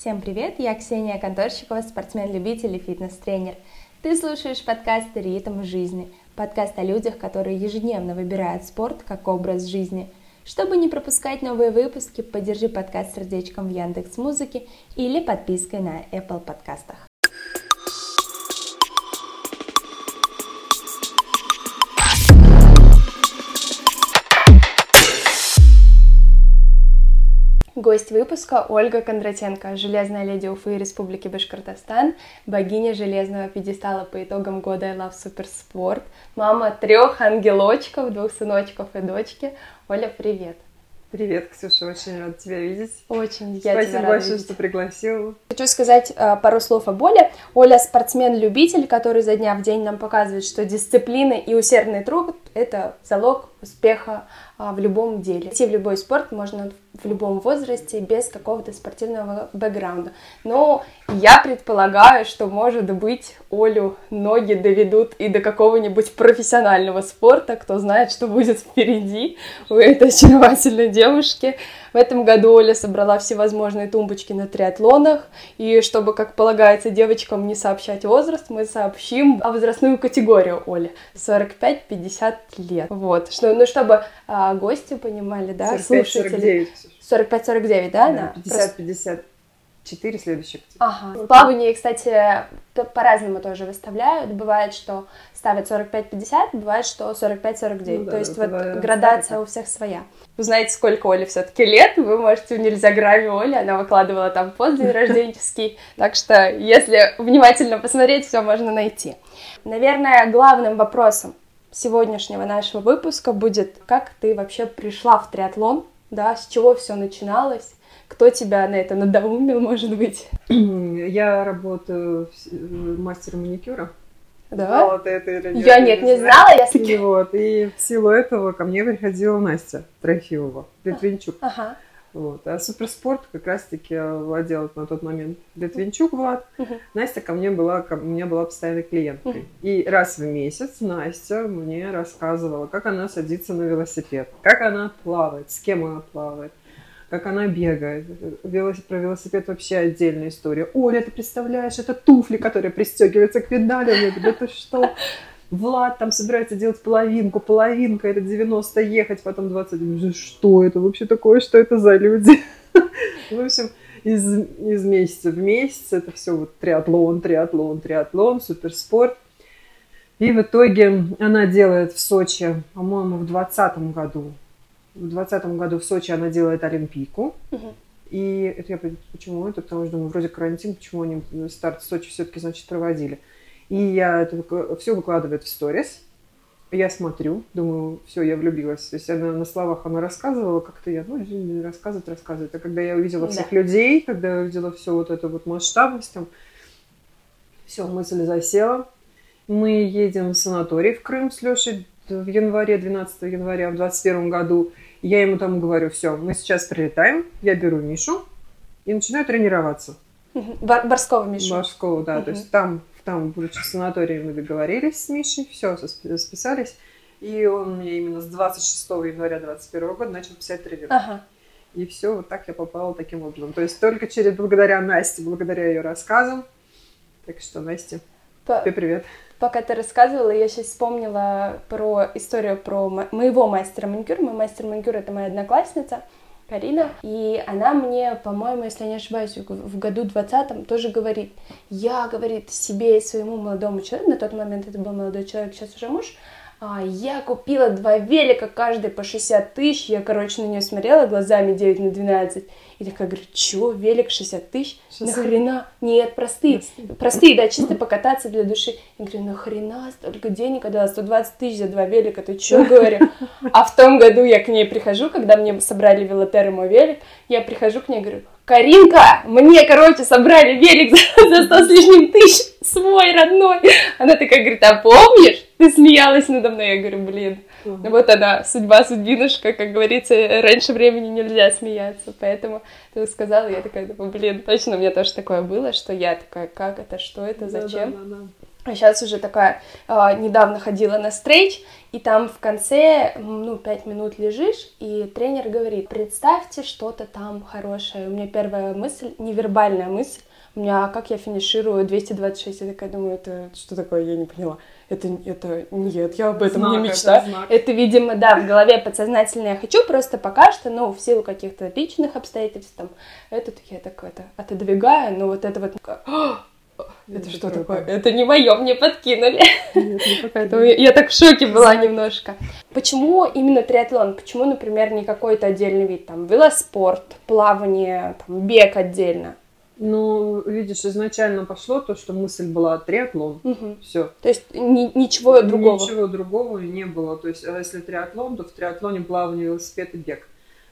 Всем привет, я Ксения Конторщикова, спортсмен-любитель и фитнес-тренер. Ты слушаешь подкаст «Ритм жизни», подкаст о людях, которые ежедневно выбирают спорт как образ жизни. Чтобы не пропускать новые выпуски, поддержи подкаст сердечком в Яндекс Музыке или подпиской на Apple подкастах. Гость выпуска Ольга Кондратенко, железная леди Уфы Республики Башкортостан, богиня железного пьедестала по итогам года I Love Суперспорт, мама трех ангелочков, двух сыночков и дочки. Оля, привет! Привет, Ксюша, очень рада тебя видеть. Очень, я Спасибо тебя рада большое, видеть. что пригласила. Хочу сказать э, пару слов о боли. Оля спортсмен-любитель, который за дня в день нам показывает, что дисциплина и усердный труд – это залог успеха э, в любом деле. Идти в любой спорт можно в любом возрасте без какого-то спортивного бэкграунда. Но я предполагаю, что, может быть, Олю ноги доведут и до какого-нибудь профессионального спорта. Кто знает, что будет впереди у этой очаровательной девушки. В этом году Оля собрала всевозможные тумбочки на триатлонах. И чтобы, как полагается, девочкам не сообщать возраст, мы сообщим о возрастную категорию Оли. 45-50 лет. Вот. Что, ну, чтобы а, гости понимали, да, 45, слушатели. 45-49, да? Да, 50-50 четыре следующих. Ага. В плавании, кстати, по-разному тоже выставляют. Бывает, что ставят 45-50, бывает, что 45-49. Ну, да, То есть вот градация ставит. у всех своя. Вы знаете, сколько Оле все-таки лет, вы можете в Нельзяграме Оли, она выкладывала там пост день рожденческий. Так что, если внимательно посмотреть, все можно найти. Наверное, главным вопросом сегодняшнего нашего выпуска будет, как ты вообще пришла в триатлон, да, с чего все начиналось, кто тебя на это надоумил, может быть? Я работаю мастером маникюра. Да? Знала ты это или нет? Я нет, не знала, я таки... Вот, и в силу этого ко мне приходила Настя Трофимова, Литвинчук. Ага. Вот. А суперспорт как раз-таки владел на тот момент Литвинчук Влад. Угу. Настя ко мне была, ко, у меня была постоянной клиенткой. Угу. И раз в месяц Настя мне рассказывала, как она садится на велосипед, как она плавает, с кем она плавает, как она бегает. Велосипед, про велосипед вообще отдельная история. Оля, ты представляешь, это туфли, которые пристегиваются к педалям. Я говорю, да ты что? Влад там собирается делать половинку, половинка, это 90 ехать, потом 20. Что это вообще такое, что это за люди? В общем, из, из месяца в месяц это все вот триатлон, триатлон, триатлон, суперспорт. И в итоге она делает в Сочи, по-моему, в 2020 году в двадцатом году в Сочи она делает Олимпийку. Угу. И это я почему это, потому что думаю, вроде карантин, почему они старт в Сочи все-таки, значит, проводили. И я это все выкладывает в сторис. Я смотрю, думаю, все, я влюбилась. То есть она на словах она рассказывала, как-то я, ну, рассказывает, рассказывает. А когда я увидела да. всех людей, когда я увидела все вот это вот масштабность, там, все, мысль засела. Мы едем в санаторий в Крым с Лешей в январе, 12 января в 2021 году. Я ему там говорю, все, мы сейчас прилетаем, я беру Мишу и начинаю тренироваться. Бар Борского Мишу. Борского, да. Угу. То есть там, там, будучи в санатории, мы договорились с Мишей, все, списались. И он мне именно с 26 января 2021 года начал писать тренировки. Ага. И все, вот так я попала таким образом. То есть только через, благодаря Насте, благодаря ее рассказам. Так что, Настя, тебе привет. Пока ты рассказывала, я сейчас вспомнила про историю про моего мастера маникюра. Мой мастер маникюра — это моя одноклассница. Карина, и она мне, по-моему, если я не ошибаюсь, в году 20 тоже говорит, я, говорит, себе и своему молодому человеку, на тот момент это был молодой человек, сейчас уже муж, а, я купила два велика, каждый по 60 тысяч. Я, короче, на нее смотрела глазами 9 на 12. И такая говорю, чё, велик 60 тысяч? Нахрена? Нет, простые. Простые, да, чисто покататься для души. Я говорю, нахрена столько денег отдала? 120 тысяч за два велика, ты чё, говорю? А в том году я к ней прихожу, когда мне собрали велотер и мой велик, я прихожу к ней и говорю, Каринка, мне, короче, собрали велик за, за 100 с лишним тысяч, свой родной. Она такая говорит, а помнишь? Ты смеялась надо мной. Я говорю, блин, угу. вот она, судьба, судьбинушка, как говорится, раньше времени нельзя смеяться. Поэтому ты сказала, я такая, блин, точно у меня тоже такое было, что я такая, как это, что это, зачем? Да, да, да, А сейчас уже такая, э, недавно ходила на стрейч, и там в конце, ну, пять минут лежишь, и тренер говорит, представьте что-то там хорошее. У меня первая мысль, невербальная мысль, у меня, а как я финиширую 226, я такая думаю, это что такое, я не поняла. Это, это нет, я об этом Знак, не мечтаю. это знак. Это, видимо, да, в голове подсознательно я хочу, просто пока что, ну, в силу каких-то личных обстоятельств, там, это я так это отодвигаю, но вот это вот, «А, это Это что такое? Это не мое, мне подкинули. Нет, не пока Поэтому я, я так в шоке была немножко. Почему именно триатлон? Почему, например, не какой-то отдельный вид? Там велоспорт, плавание, там, бег отдельно. Ну, видишь, изначально пошло то, что мысль была триатлон. Мгм. Все. То есть ни- ничего другого. Ничего другого не было. То есть, а если триатлон, то в триатлоне плавание, велосипед и бег.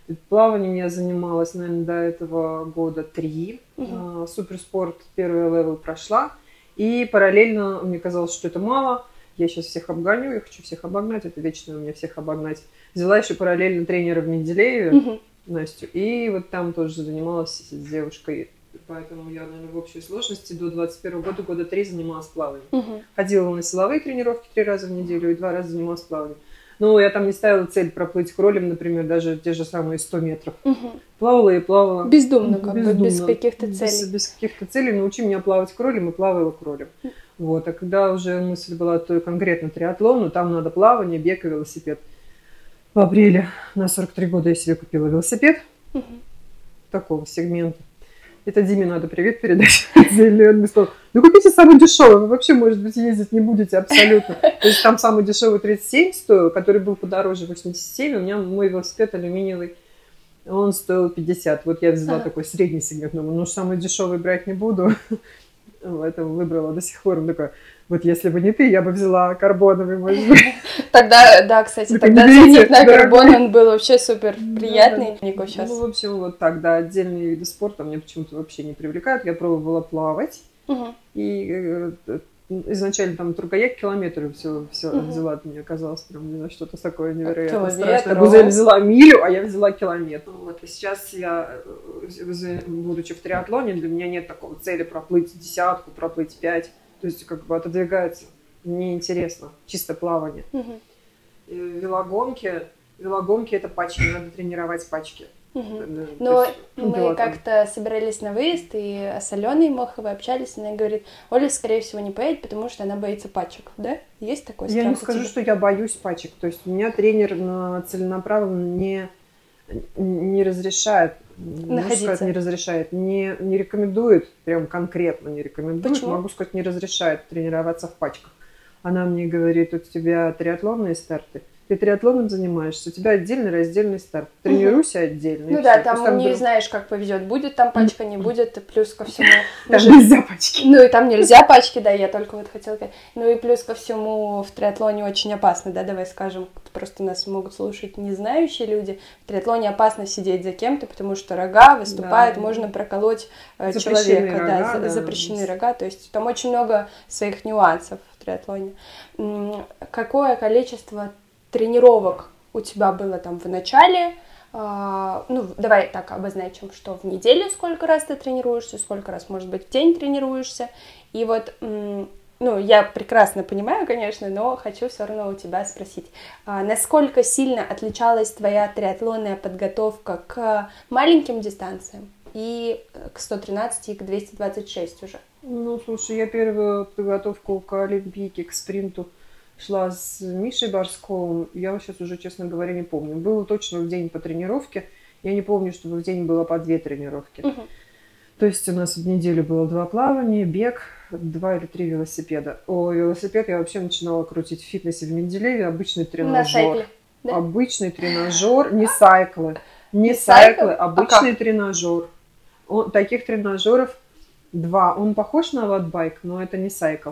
И Плаванием я занималась, наверное, до этого года три. Мгм. А, Суперспорт первый level прошла. И параллельно мне казалось, что это мало. Я сейчас всех обгоню, я хочу всех обогнать. Это вечно у меня всех обогнать. Взяла еще параллельно тренера в Менделееве, Мгм. Настю. И вот там тоже занималась с девушкой. Поэтому я, наверное, в общей сложности до 21 года, года три занималась плаванием. Мгм. Ходила на силовые тренировки три раза в неделю и два раза занималась плаванием. Но я там не ставила цель проплыть кролем, например, даже те же самые 100 метров. Мгм. Плавала и плавала. Бездумно, как бы, без Бездумно. каких-то Без, целей. без каких-то целей. Научи меня плавать кролем и плавала кролем. Вот. А когда уже мысль была то конкретно триатлон, ну там надо плавание, бег и велосипед. В апреле на 43 года я себе купила велосипед Мгм. такого сегмента. Это Диме надо привет передать. Он мне сказал, ну купите самый дешевый, вы вообще, может быть, ездить не будете абсолютно. То есть там самый дешевый 37 стоил, который был подороже 87, у меня мой велосипед алюминиевый, он стоил 50. Вот я взяла Ага. такой средний сегмент, думаю, ну самый дешевый брать не буду. Поэтому выбрала до сих пор. Он такой, вот если бы не ты, я бы взяла карбоновый, может быть. Тогда, да, кстати, тогда ценник на карбон, он был вообще супер приятный. Сейчас. Ну, в общем, вот так, да, отдельные виды спорта меня почему-то вообще не привлекают. Я пробовала плавать. И э, э, изначально там Тургаяк километры все, все Мгм. взяла. Мне казалось прям не знаю, что-то такое невероятно Километр, страшное. Гузель взяла милю, а я взяла километр. Вот, и сейчас я, э, будучи в триатлоне, для меня нет такого цели проплыть десятку, проплыть пять. То есть как бы отодвигается. Мне интересно. Чисто плавание. И велогонки, велогонки это пачки, надо тренировать пачки. Мгм. Э, Но то есть, ну, мы как-то собирались на выезд, и с Аленой Моховой общались, и она говорит, Оля, скорее всего, не поедет, потому что она боится пачек, да? Есть такой Я страх не у скажу, тебя? что я боюсь пачек. То есть у меня тренер на- целенаправленно не, не разрешает, могу Находиться. сказать, не разрешает, не, не рекомендует, прям конкретно не рекомендует, Почему? могу сказать, не разрешает тренироваться в пачках. Она мне говорит, у тебя триатлонные старты, ты триатлоном занимаешься, у тебя отдельный раздельный старт. Тренируйся отдельно. и Ну да, То есть там не друг- знаешь, как повезет. Будет там пачка, не будет, и плюс ко всему... Там же- нельзя пачки. Ну и там нельзя пачки, да, я только вот хотела сказать. Ну и плюс ко всему в триатлоне очень опасно, да, давай скажем. Просто нас могут слушать не знающие люди. В триатлоне опасно сидеть за кем-то, потому что рога выступают, Да. можно проколоть э, Запрещенные человека, рога, да, да. запрещены рога. То есть там очень много своих нюансов в триатлоне. Какое количество тренировок у тебя было там в начале? А, ну, давай так обозначим, что в неделю сколько раз ты тренируешься, сколько раз, может быть, в день тренируешься. И вот, ну, я прекрасно понимаю, конечно, но хочу все равно у тебя спросить, а, насколько сильно отличалась твоя триатлонная подготовка к маленьким дистанциям и к 113 и к 226 уже? Ну, слушай, я первую подготовку к Олимпийке, к спринту шла с Мишей Борсковым. Я сейчас уже, честно говоря, не помню. Было точно в день по тренировке. Я не помню, чтобы в день было по две тренировки. Мгм. То есть у нас в неделю было два плавания, бег, два или три велосипеда. О, велосипед я вообще начинала крутить в фитнесе в Менделееве. Обычный На тренажер. сайкле. да? Обычный тренажер, не сайклы. Не Не сайклы, сайклы? А обычный тренажер. Он, таких тренажеров два. Он похож на ватбайк, но это не сайкл.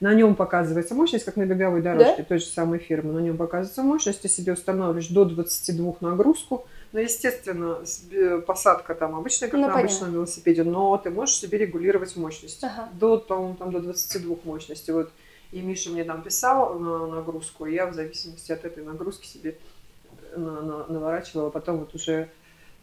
На нем показывается мощность, как на беговой дорожке той же самой фирмы. На нем показывается мощность, ты себе устанавливаешь до 22 нагрузку. Ну, естественно, бе- посадка там обычная, как Ну, на понятно. обычном велосипеде, но ты можешь себе регулировать мощность. Ага. До, по-моему, там до 22 мощности. Вот. И Миша мне там писал на нагрузку, и я в зависимости от этой нагрузки себе на- на- наворачивала. Потом вот уже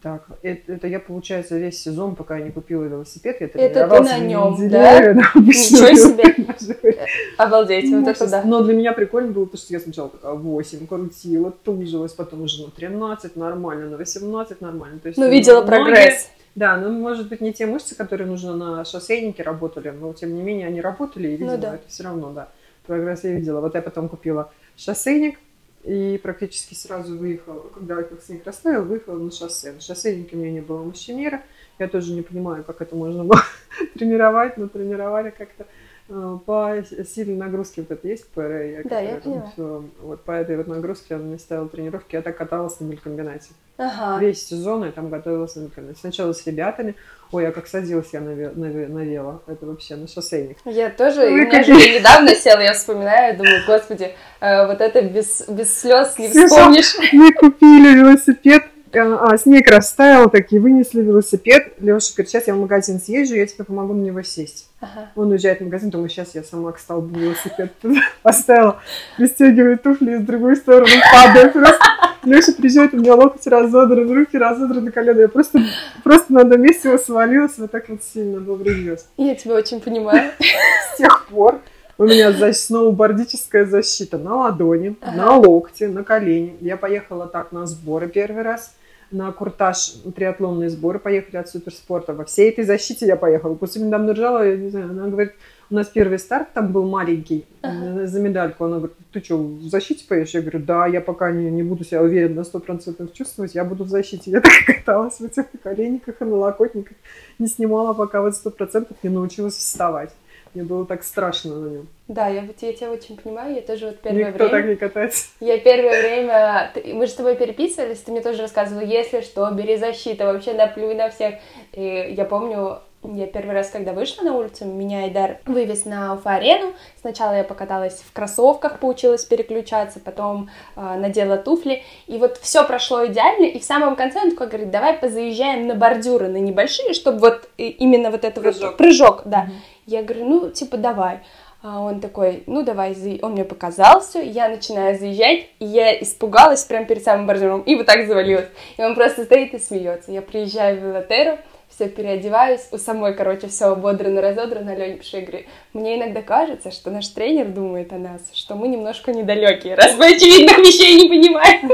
Так, это, это я, получается, весь сезон, пока я не купила велосипед, я Это ты на нем, да? Ничего себе! Обалдеть, вот это да. Но для меня прикольно было, потому что я сначала такая 8 крутила, тужилась, потом уже на 13 нормально, на 18 нормально. То есть, ну, видела прогресс. Да, ну, может быть, не те мышцы, которые нужно на шоссейнике работали, но, тем не менее, они работали, и, видимо, ну, да. это все равно, да, прогресс я видела. Вот я потом купила шоссейник, и практически сразу выехала, когда как снег растаял, выехала на шоссе. На шоссейнике у меня не было мужчинера. Я тоже не понимаю, как это можно было тренировать, но тренировали как-то по сильной нагрузке. Вот это есть ПР. Я да, я поняла. Все, вот по этой вот нагрузке я мне ставила тренировки. Я так каталась на мелькомбинате. Ага. Весь сезон я там готовилась на мелькомбинате. Сначала с ребятами, Ой, а как садилась я на, на, на вело. Это вообще на шоссейник. Я тоже, Вы как... недавно села, я вспоминаю, думаю, господи, э, вот это без, без слез не вспомнишь. Мы купили велосипед, э, а, снег растаял, такие вынесли велосипед. Леша говорит, сейчас я в магазин съезжу, я тебе помогу на него сесть. Ага. Он уезжает в магазин, думаю, сейчас я сама к столбу велосипед поставила, пристегиваю туфли и с другой стороны падаю просто. Леша приезжает, у меня локоть разодран, руки разодраны, колено. Я просто, просто на одном месте его свалилась, вот так вот сильно был врезёс. Я тебя очень понимаю. С тех пор у меня защ... сноубордическая защита на ладони, ага. на локте, на колени. Я поехала так на сборы первый раз на куртаж триатлонные сборы поехали от суперспорта. Во всей этой защите я поехала. После недавно ржала, я не знаю, она говорит, у нас первый старт там был маленький ага. за медальку. Она говорит, ты что, в защите поешь? Я говорю, да, я пока не, не буду себя уверен на сто процентов чувствовать, я буду в защите. Я так каталась в этих наколенниках и налокотниках, не снимала, пока вот сто процентов не научилась вставать. Мне было так страшно на нем. Да, я, я тебя очень понимаю, я тоже вот первое Никто время... так не катается. Я первое время... Мы же с тобой переписывались, ты мне тоже рассказывала, если что, бери защиту, вообще наплюй на всех. И я помню, я первый раз, когда вышла на улицу, меня Айдар вывез на Уфа-арену. Сначала я покаталась в кроссовках, поучилась переключаться, потом э, надела туфли. И вот все прошло идеально. И в самом конце он такой говорит, давай позаезжаем на бордюры, на небольшие, чтобы вот именно вот это прыжок. вот прыжок, да. Угу. Я говорю, ну, типа, давай. А он такой, ну давай, он мне показал все, я начинаю заезжать, и я испугалась прямо перед самым бордюром, и вот так завалилась. И он просто стоит и смеется. Я приезжаю в Велотеру, все переодеваюсь, у самой, короче, все ободрано, разодрано, Леня говорю, мне иногда кажется, что наш тренер думает о нас, что мы немножко недалекие, раз мы очевидных вещей не понимаем.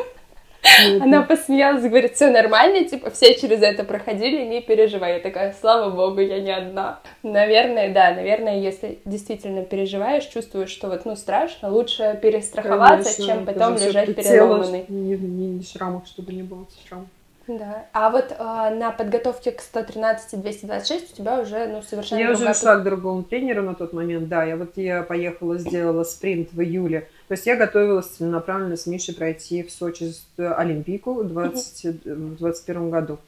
Она посмеялась, говорит, все нормально, типа, все через это проходили, не переживай. Я такая, слава богу, я не одна. Наверное, да, наверное, если действительно переживаешь, чувствуешь, что вот, ну, страшно, лучше перестраховаться, Конечно, чем потом лежать переломанный. Не, не, не шрамов, чтобы не было шрамов. Да. А вот э, на подготовке к 113 и 226 у тебя уже, ну, совершенно Я уже ушла к другому тренеру на тот момент, да. Я вот я поехала, сделала спринт в июле. То есть я готовилась целенаправленно с Мишей пройти в Сочи Олимпийку в 2021 году.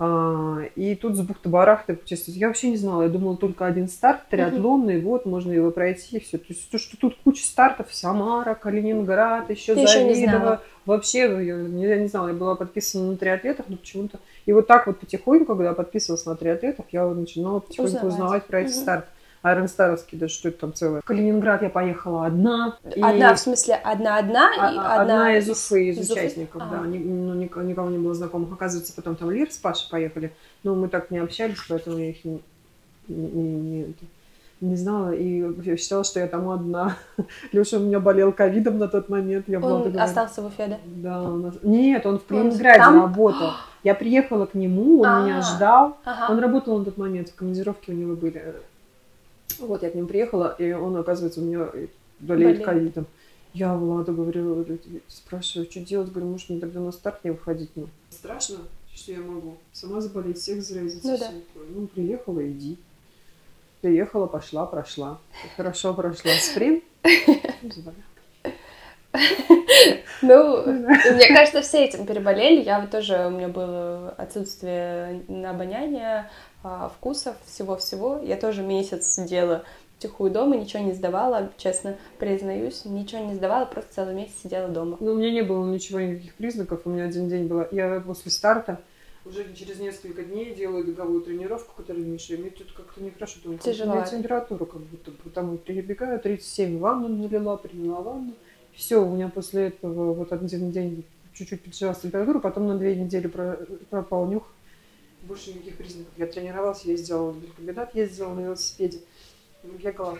А, и тут с бухты-барахты, честно, я вообще не знала. Я думала, только один старт триатлонный, вот, можно его пройти, и все. То есть то, что тут куча стартов, Самара, Калининград, еще Ты Завидово. Вообще, я не, я не знала, я была подписана на триатлетах, но почему-то... И вот так вот потихоньку, когда подписывалась на триатлетах, я начинала потихоньку узнавать, узнавать про эти угу. старты. Айронстаровский, да что это там целое. В Калининград я поехала одна. Одна, и... в смысле, одна-одна? А, и одна, одна из Уфы, из, из участников, Уфы? да. Ни, ну, никого, не было знакомых. Оказывается, потом там Лир с Пашей поехали. Но мы так не общались, поэтому я их не, не, не, не знала и считала, что я там одна. Леша у меня болел ковидом на тот момент. Я он была остался в Уфе, да? Да. Он... Нет, он в Калининграде там? работал. Я приехала к нему, он А-а-а. меня ждал. Ага. Он работал на тот момент, в командировке у него были вот я к ним приехала, и он, оказывается, у меня болеет ковидом. Я Влада говорю, спрашиваю, что делать? Говорю, может, мне тогда на старт не выходить? Ну, страшно, что я могу сама заболеть, всех заразить. Ну, да. ну приехала, иди. Приехала, пошла, прошла. Хорошо прошла спринт. Ну, мне кажется, все этим переболели. Я вот тоже, у меня было отсутствие на обоняние, а, вкусов, всего-всего. Я тоже месяц сидела тихую дома, ничего не сдавала, честно признаюсь, ничего не сдавала, просто целый месяц сидела дома. Ну, у меня не было ничего, никаких признаков, у меня один день было, я после старта уже через несколько дней делаю беговую тренировку, которая Миша, и мне тут как-то нехорошо, думаю, Тяжело. у меня температура как будто, потому перебегаю, 37 ванну налила, приняла ванну, все, у меня после этого вот один день чуть-чуть подшивалась температура, потом на две недели пропал нюх. Больше никаких признаков. Я тренировалась, ездила в комбинат, ездила на велосипеде, бегала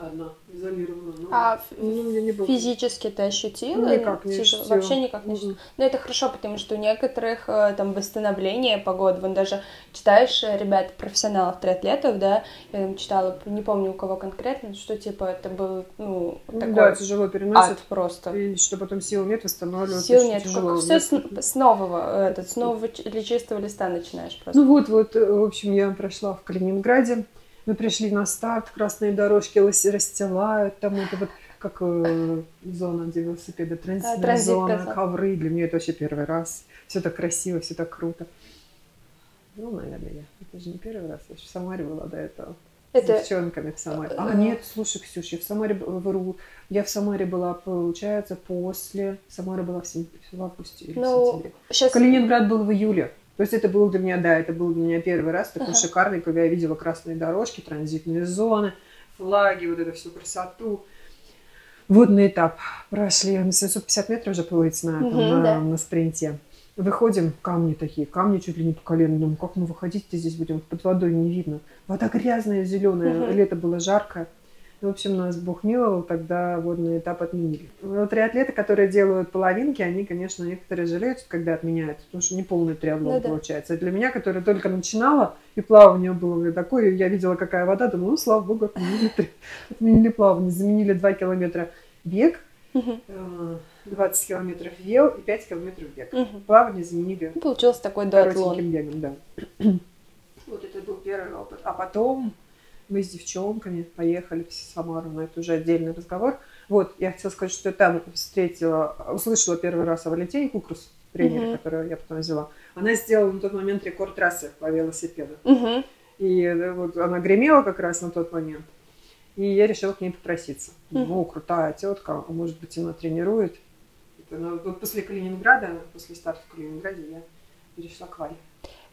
одна, изолирована. Но, а ну, не было. физически ты ощутила? Никак не ощутила. Вообще никак не ощутила. Mm-hmm. Но это хорошо, потому что у некоторых э, там восстановление погоды, вон даже читаешь э, ребят, профессионалов, триатлетов, да, я там читала, не помню у кого конкретно, что типа это был, ну, такой Да, тяжело переносит. Ад просто. И что потом сил нет восстанавливаться. Сил нет, тяжело. Как все с, с нового, этот, с нового или чистого листа начинаешь просто. Ну вот, вот, э, в общем, я прошла в Калининграде, мы пришли на старт, красные дорожки расстилают, там это вот как э, зона где велосипеда, транзитная да, зона, казалось. ковры. Для меня это вообще первый раз. Все так красиво, все так круто. Ну, наверное, я. Это же не первый раз. Я же в Самаре была до этого. Это... С девчонками в Самаре. А, нет, слушай, Ксюша, я в Самаре вру. Я в Самаре была, получается, после... Самара была в, сентя... в августе или ну, в сентябре. Сейчас... Калининград был в июле. То есть это был для меня, да, это был для меня первый раз такой ага. шикарный, когда я видела красные дорожки, транзитные зоны, флаги, вот эту всю красоту. Водный этап прошли, на 750 метров уже плыть на, угу, на, да. на спринте. Выходим, камни такие, камни чуть ли не по колено. Думаю, как мы выходить здесь будем? Под водой не видно. Вода грязная, зеленая, угу. лето было жаркое. В общем, нас Бог миловал, тогда водный этап отменили. Но триатлеты, которые делают половинки, они, конечно, некоторые жалеют, когда отменяют, потому что не полный триатлон ну, получается. Да. Для меня, которая только начинала, и плавание было такое, я видела, какая вода, думаю, ну, слава богу, отменили, отменили плавание, заменили 2 километра бег, 20 э, километров вел и 5 километров бег. Плавание заменили. Получился такой дуатлон. бегом, да. Вот это был первый опыт. А потом мы с девчонками поехали в Самару, но это уже отдельный разговор. Вот, я хотела сказать, что я там встретила, услышала первый раз о Валентине Кукрус, тренере, mm-hmm. которую я потом взяла. Она сделала на тот момент рекорд трассы по велосипеду. Mm-hmm. И э, вот она гремела как раз на тот момент. И я решила к ней попроситься. Mm-hmm. Ну, крутая тетка, может быть, она тренирует. Это, ну, вот после Калининграда, после старта в Калининграде я перешла к Вале.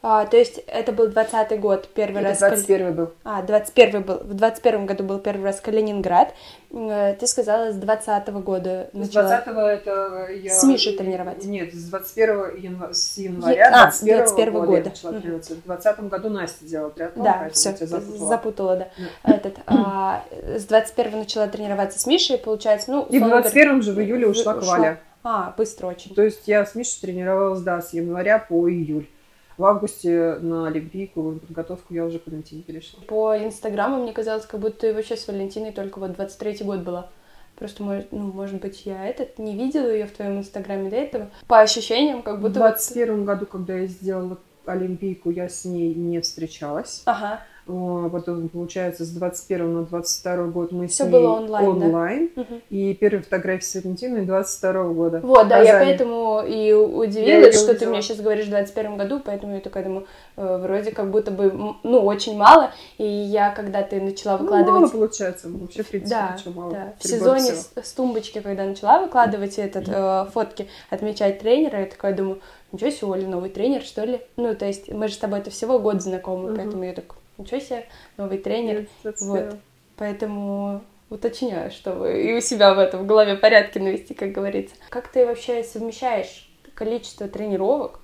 А, то есть это был 20 год, первый это раз... 21 был. А, 21 был. В 21 году был первый раз Калининград. Э, ты сказала, с 20 -го года начала... С 20 это я... С Мишей тренироваться? Нет, с 21 января, с января а, 21, 21 года, года. начала тренироваться. В 20 году Настя делала триатлон, Да, все, запутала. да. Этот, а, с 21 начала тренироваться с Мишей, получается, ну... И в 21 же в июле ушла, ушла. к Вале. А, быстро очень. То есть я с Мишей тренировалась, да, с января по июль. В августе на Олимпийку подготовку я уже к Валентине перешла. По Инстаграму мне казалось, как будто вообще с Валентиной только вот 23-й год была. Просто, может, ну, может быть, я этот не видела ее в твоем инстаграме до этого. По ощущениям, как будто... В 21 вот... году, когда я сделала Олимпийку, я с ней не встречалась. Ага. А потом, получается, с 21 на 22 год мы Все с ней было онлайн, онлайн да? и первые фотографии с Валентиной 22 года. Вот, да, я поэтому и удивилась, я что ты мне сейчас говоришь в 21 году, поэтому я такая думаю, э, вроде как будто бы, ну, очень мало, и я, когда ты начала выкладывать... Ну, мало получается, вообще, в принципе, да, мало. Да, в сезоне с, с тумбочки, когда начала выкладывать этот, э, фотки, отмечать тренера, я такая думаю, ничего себе, Оля, новый тренер, что ли? Ну, то есть мы же с тобой это всего год знакомы, uh-huh. поэтому я так ничего себе, новый тренер. Вот. Поэтому уточняю, чтобы и у себя в этом в голове порядке навести, как говорится. Как ты вообще совмещаешь количество тренировок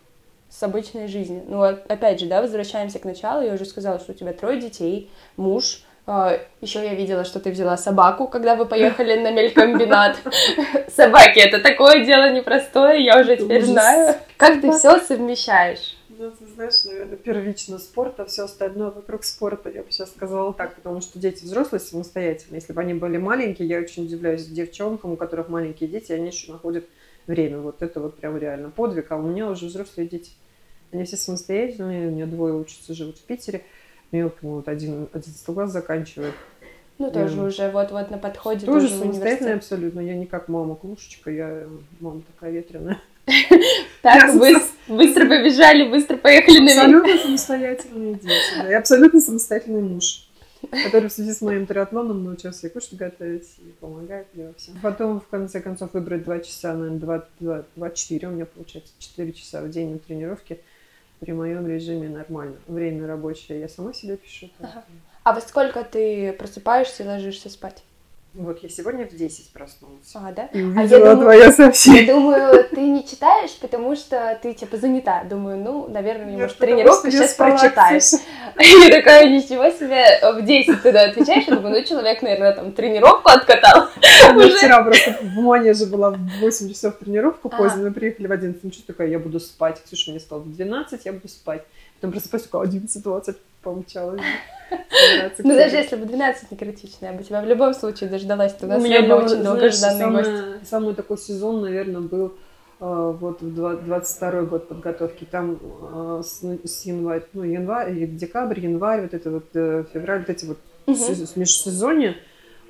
с обычной жизнью? Ну, опять же, да, возвращаемся к началу. Я уже сказала, что у тебя трое детей, муж, а, еще я видела, что ты взяла собаку, когда вы поехали на мелькомбинат. Собаки, это такое дело непростое, я уже теперь знаю. Как ты все совмещаешь? Ну, ты знаешь, наверное, первично спорт, а все остальное вокруг спорта, я бы сейчас сказала так, потому что дети взрослые самостоятельно. Если бы они были маленькие, я очень удивляюсь девчонкам, у которых маленькие дети, они еще находят время. Вот это вот прям реально подвиг. А у меня уже взрослые дети. Они все самостоятельные, у меня двое учатся, живут в Питере. Мелкому вот один, 11 класс заканчивает. Ну, тоже я... уже вот-вот на подходе. Тоже, тоже самостоятельная абсолютно. Я не как мама клушечка, я мама такая ветреная. Так, быстро побежали, быстро поехали на Абсолютно самостоятельные дети. И абсолютно самостоятельный муж который в связи с моим триатлоном научился и кушать готовить, и помогает мне во всем. Потом, в конце концов, выбрать 2 часа, наверное, 2, 2, 24 у меня получается, 4 часа в день на тренировке при моем режиме нормально. Время рабочее я сама себе пишу. Ага. А во сколько ты просыпаешься и ложишься спать? Вот я сегодня в 10 проснулась. А, да? И А увидела я думаю- твое сообщение. Я думаю, ты не читаешь, потому что ты типа занята. Думаю, ну, наверное, Нет, может, я сейчас спала, прочитаешь. И такая, ничего себе, в 10 туда отвечаешь, я думаю, ну, человек, наверное, там тренировку откатал. Я Уже. вчера просто в Манеже была в 8 часов тренировку А. поздно, мы приехали в 11, ну что такое, я буду спать. Ксюша мне сказала, в 12 я буду спать. Потом просыпаюсь, такая, 11.20 помчалась. Ну, даже если бы 12 не критично, я бы тебя в любом случае дождалась, то у нас меня был, очень долгожданный гость. Самый такой сезон, наверное, был э, вот в два- 22 год подготовки. Там э, с, с января, ну, январь, декабрь, январь, вот это вот э, февраль, вот эти вот се- с- межсезонье.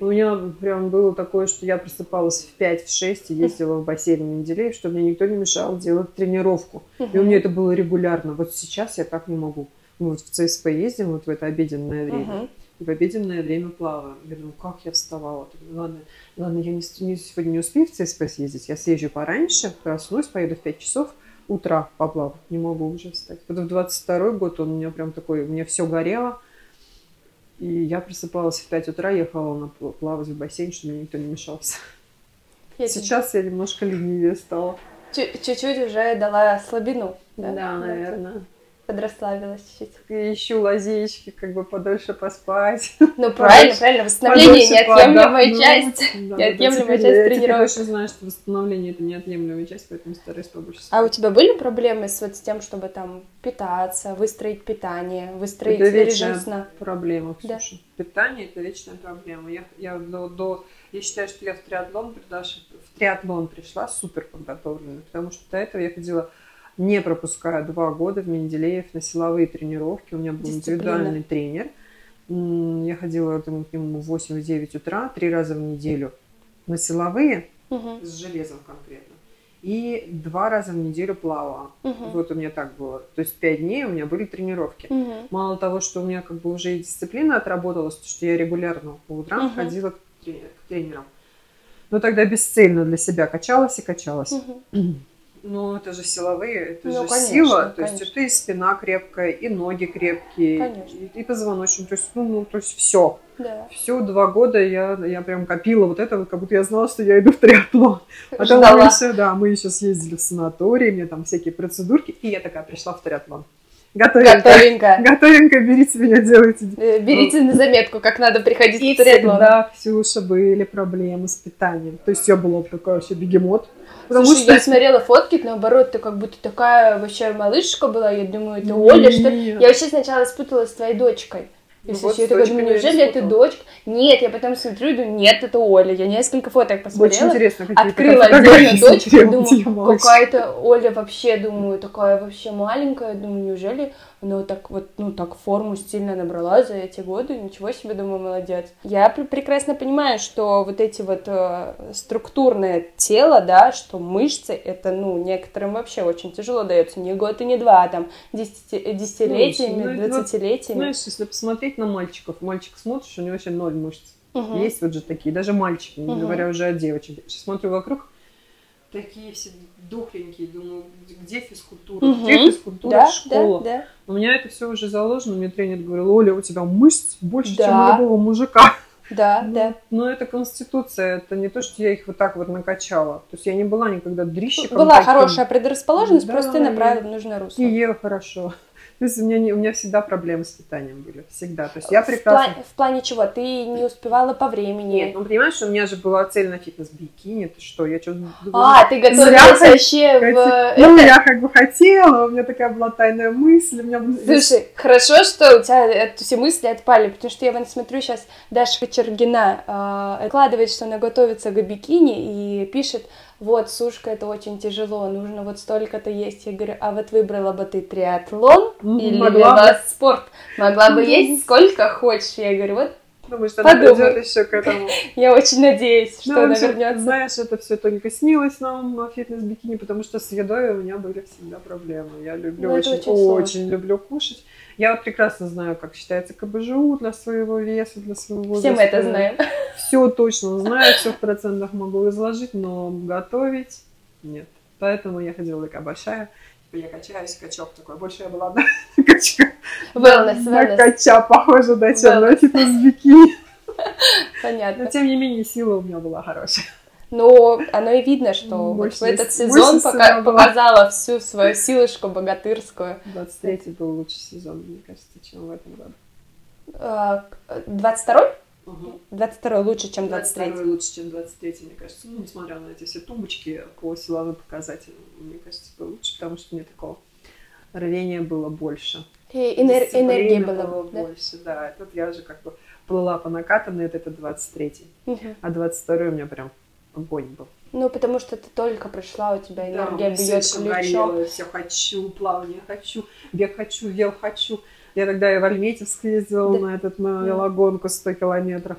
У меня прям было такое, что я просыпалась в 5-6 и ездила в бассейн в Менделеев, чтобы мне никто не мешал делать тренировку. И у меня это было регулярно. Вот сейчас я так не могу. Мы вот в ЦСП ездим вот в это обеденное время. Мгм. И в обеденное время плаваю. Я думаю, как я вставала. Думаю, Ладно, ладно, я не, не- сегодня не успею в ЦСП съездить. Я съезжу пораньше, проснусь, поеду в 5 часов утра поплавать. Не могу уже встать. Вот в 22 год он у меня прям такой, у меня все горело. И я просыпалась в 5 утра, ехала на пл- плавать в бассейн, чтобы мне никто не мешался. Я тебе Сейчас я немножко ленивее стала. чу- чуть-чуть уже дала слабину. Да, наверное. Подрасслабилась чуть-чуть. Ищу лазеечки, как бы подольше поспать. Ну, правильно, правильно, восстановление неотъемлемая часть. Да, Неотъемлемая да, часть теперь я- теперь знаю, что восстановление это неотъемлемая часть, поэтому стараюсь побольше А у тебя были проблемы с, вот, с тем, чтобы там питаться, выстроить питание, выстроить Это режим сна? проблема, Да. Ксюша. Питание это вечная проблема. Я, я до, до- я считаю, что я в триатлон, в триатлон пришла супер подготовленная, потому что до этого я ходила не пропуская два года в Менделеев на силовые тренировки. У меня был Дисциплина. индивидуальный тренер. Я ходила там, к нему в 8-9 утра, три раза в неделю на силовые, Мгм, с железом конкретно. И два раза в неделю плавала. мгм, Вот у меня так было. То есть пять дней у меня были тренировки. мгм. Мало того, что у меня как бы уже и дисциплина отработалась, что я регулярно по утрам Мгм. ходила к, тренер- к тренерам. Но тогда бесцельно для себя качалась и качалась. Мгм. Ну, это же силовые, это Ну, же конечно, сила. То конечно. есть это и спина крепкая, и ноги крепкие, Конечно. и, и позвоночник. То есть, ну, ну, то есть все. Да. Все два года я, я прям копила вот это, вот, как будто я знала, что я иду в триатлон. Потом мы Ждала. еще, да, мы еще съездили в санаторий, мне там всякие процедурки, и я такая пришла в триатлон. Готовенько. Готовенько. Готовенько, берите меня, делайте. Э, Берите на заметку, как надо приходить И в триатлон. всегда, Ксюша, были проблемы с питанием. То есть я была такая вообще бегемот. Потому Слушай, что... я смотрела фотки, наоборот, ты как будто такая вообще малышка была, я думаю, это Оля, что. Я вообще сначала спутала с твоей дочкой. Ну Если вот, я такая думаю, я неужели это дочка? Нет, я потом смотрю и думаю, нет, это Оля. Я несколько фоток Очень посмотрела. интересно, какие Открыла отдельно дочку, думаю, я какая-то Оля вообще, думаю, такая вообще маленькая, думаю, неужели она так вот, ну, так форму стильно набрала за эти годы, ничего себе, думаю, молодец. Я пр- прекрасно понимаю, что вот эти вот э, структурное тело, да, что мышцы, это, ну, некоторым вообще очень тяжело дается, не год и не два, а там, десяти- десятилетиями, Ну, двадцатилетиями. Знаешь, если посмотреть на мальчиков, мальчик смотришь, у него вообще ноль мышц. Мгм. Есть вот же такие, даже мальчики, не Мгм. говоря уже о девочках. Сейчас смотрю вокруг, такие все духленькие, думаю, где физкультура, Мгм. где физкультура, Да, школа. да, да. У меня это все уже заложено, мне тренер говорил, Оля, у тебя мышц больше, чем Да. у любого мужика. Да, Ну, да. Но это конституция, это не то, что я их вот так вот накачала. То есть я не была никогда дрищиком. Была таким. хорошая предрасположенность, Да, просто ты направила в нужное русло. И ела хорошо. То есть у меня, не- у меня всегда проблемы с питанием были. Всегда. То есть я в, прекрасно... плане, в плане чего? Ты не успевала по времени? Нет, ну понимаешь, у меня же была цель на фитнес-бикини. Ты что, я что А, ты готовилась вообще в... Ну, это- я как бы хотела, у меня такая была тайная мысль. У меня... Слушай, хорошо, что у тебя это, все мысли отпали, потому что я вон смотрю сейчас, Даша Кочергина э, откладывает, что она готовится к бикини и пишет, вот, сушка, это очень тяжело, нужно вот столько-то есть. Я говорю, а вот выбрала бы ты триатлон или велоспорт? Могла бы есть сколько хочешь. Я говорю, вот, Думаю, что она Подумай. придет еще к этому. я очень надеюсь, что Да, она вообще, вернется. Знаешь, это все только снилось нам фитнес-бикини, потому что с едой у меня были всегда проблемы. Я люблю Ну, очень, очень люблю кушать. Я вот прекрасно знаю, как считается КБЖУ для своего веса, для своего. Все мы это знаем. Все точно знаю, все в процентах могу изложить, но готовить нет. Поэтому я ходила такая большая. Типа я качаюсь, качок такой. Больше я была на качка. Wellness, wellness. кача похоже, да, чем на Wellness. фитнес-бикини. Понятно. Но, тем не менее, сила у меня была хорошая. Но оно и видно, что вот в этот сезон пока, показала всю свою силушку богатырскую. 23-й был лучший сезон, мне кажется, чем в этом году. 22-й? Угу. 22 лучше, чем 23 22 лучше, чем 23 мне кажется. Ну, несмотря на эти все тумбочки по силовым показателям, мне кажется, это лучше, потому что мне такого рвения было больше. И энер- энергии было, было да? больше, да. Тут я уже как бы плыла по накатанной, это 23 угу. А 22 у меня прям огонь был. Ну, потому что ты только пришла, у тебя энергия да, бьет ключом. Горело, все хочу, плавание хочу, бег хочу, вел хочу. Я тогда и в Альметьевск ездила да. на этот на велогонку 100 километров.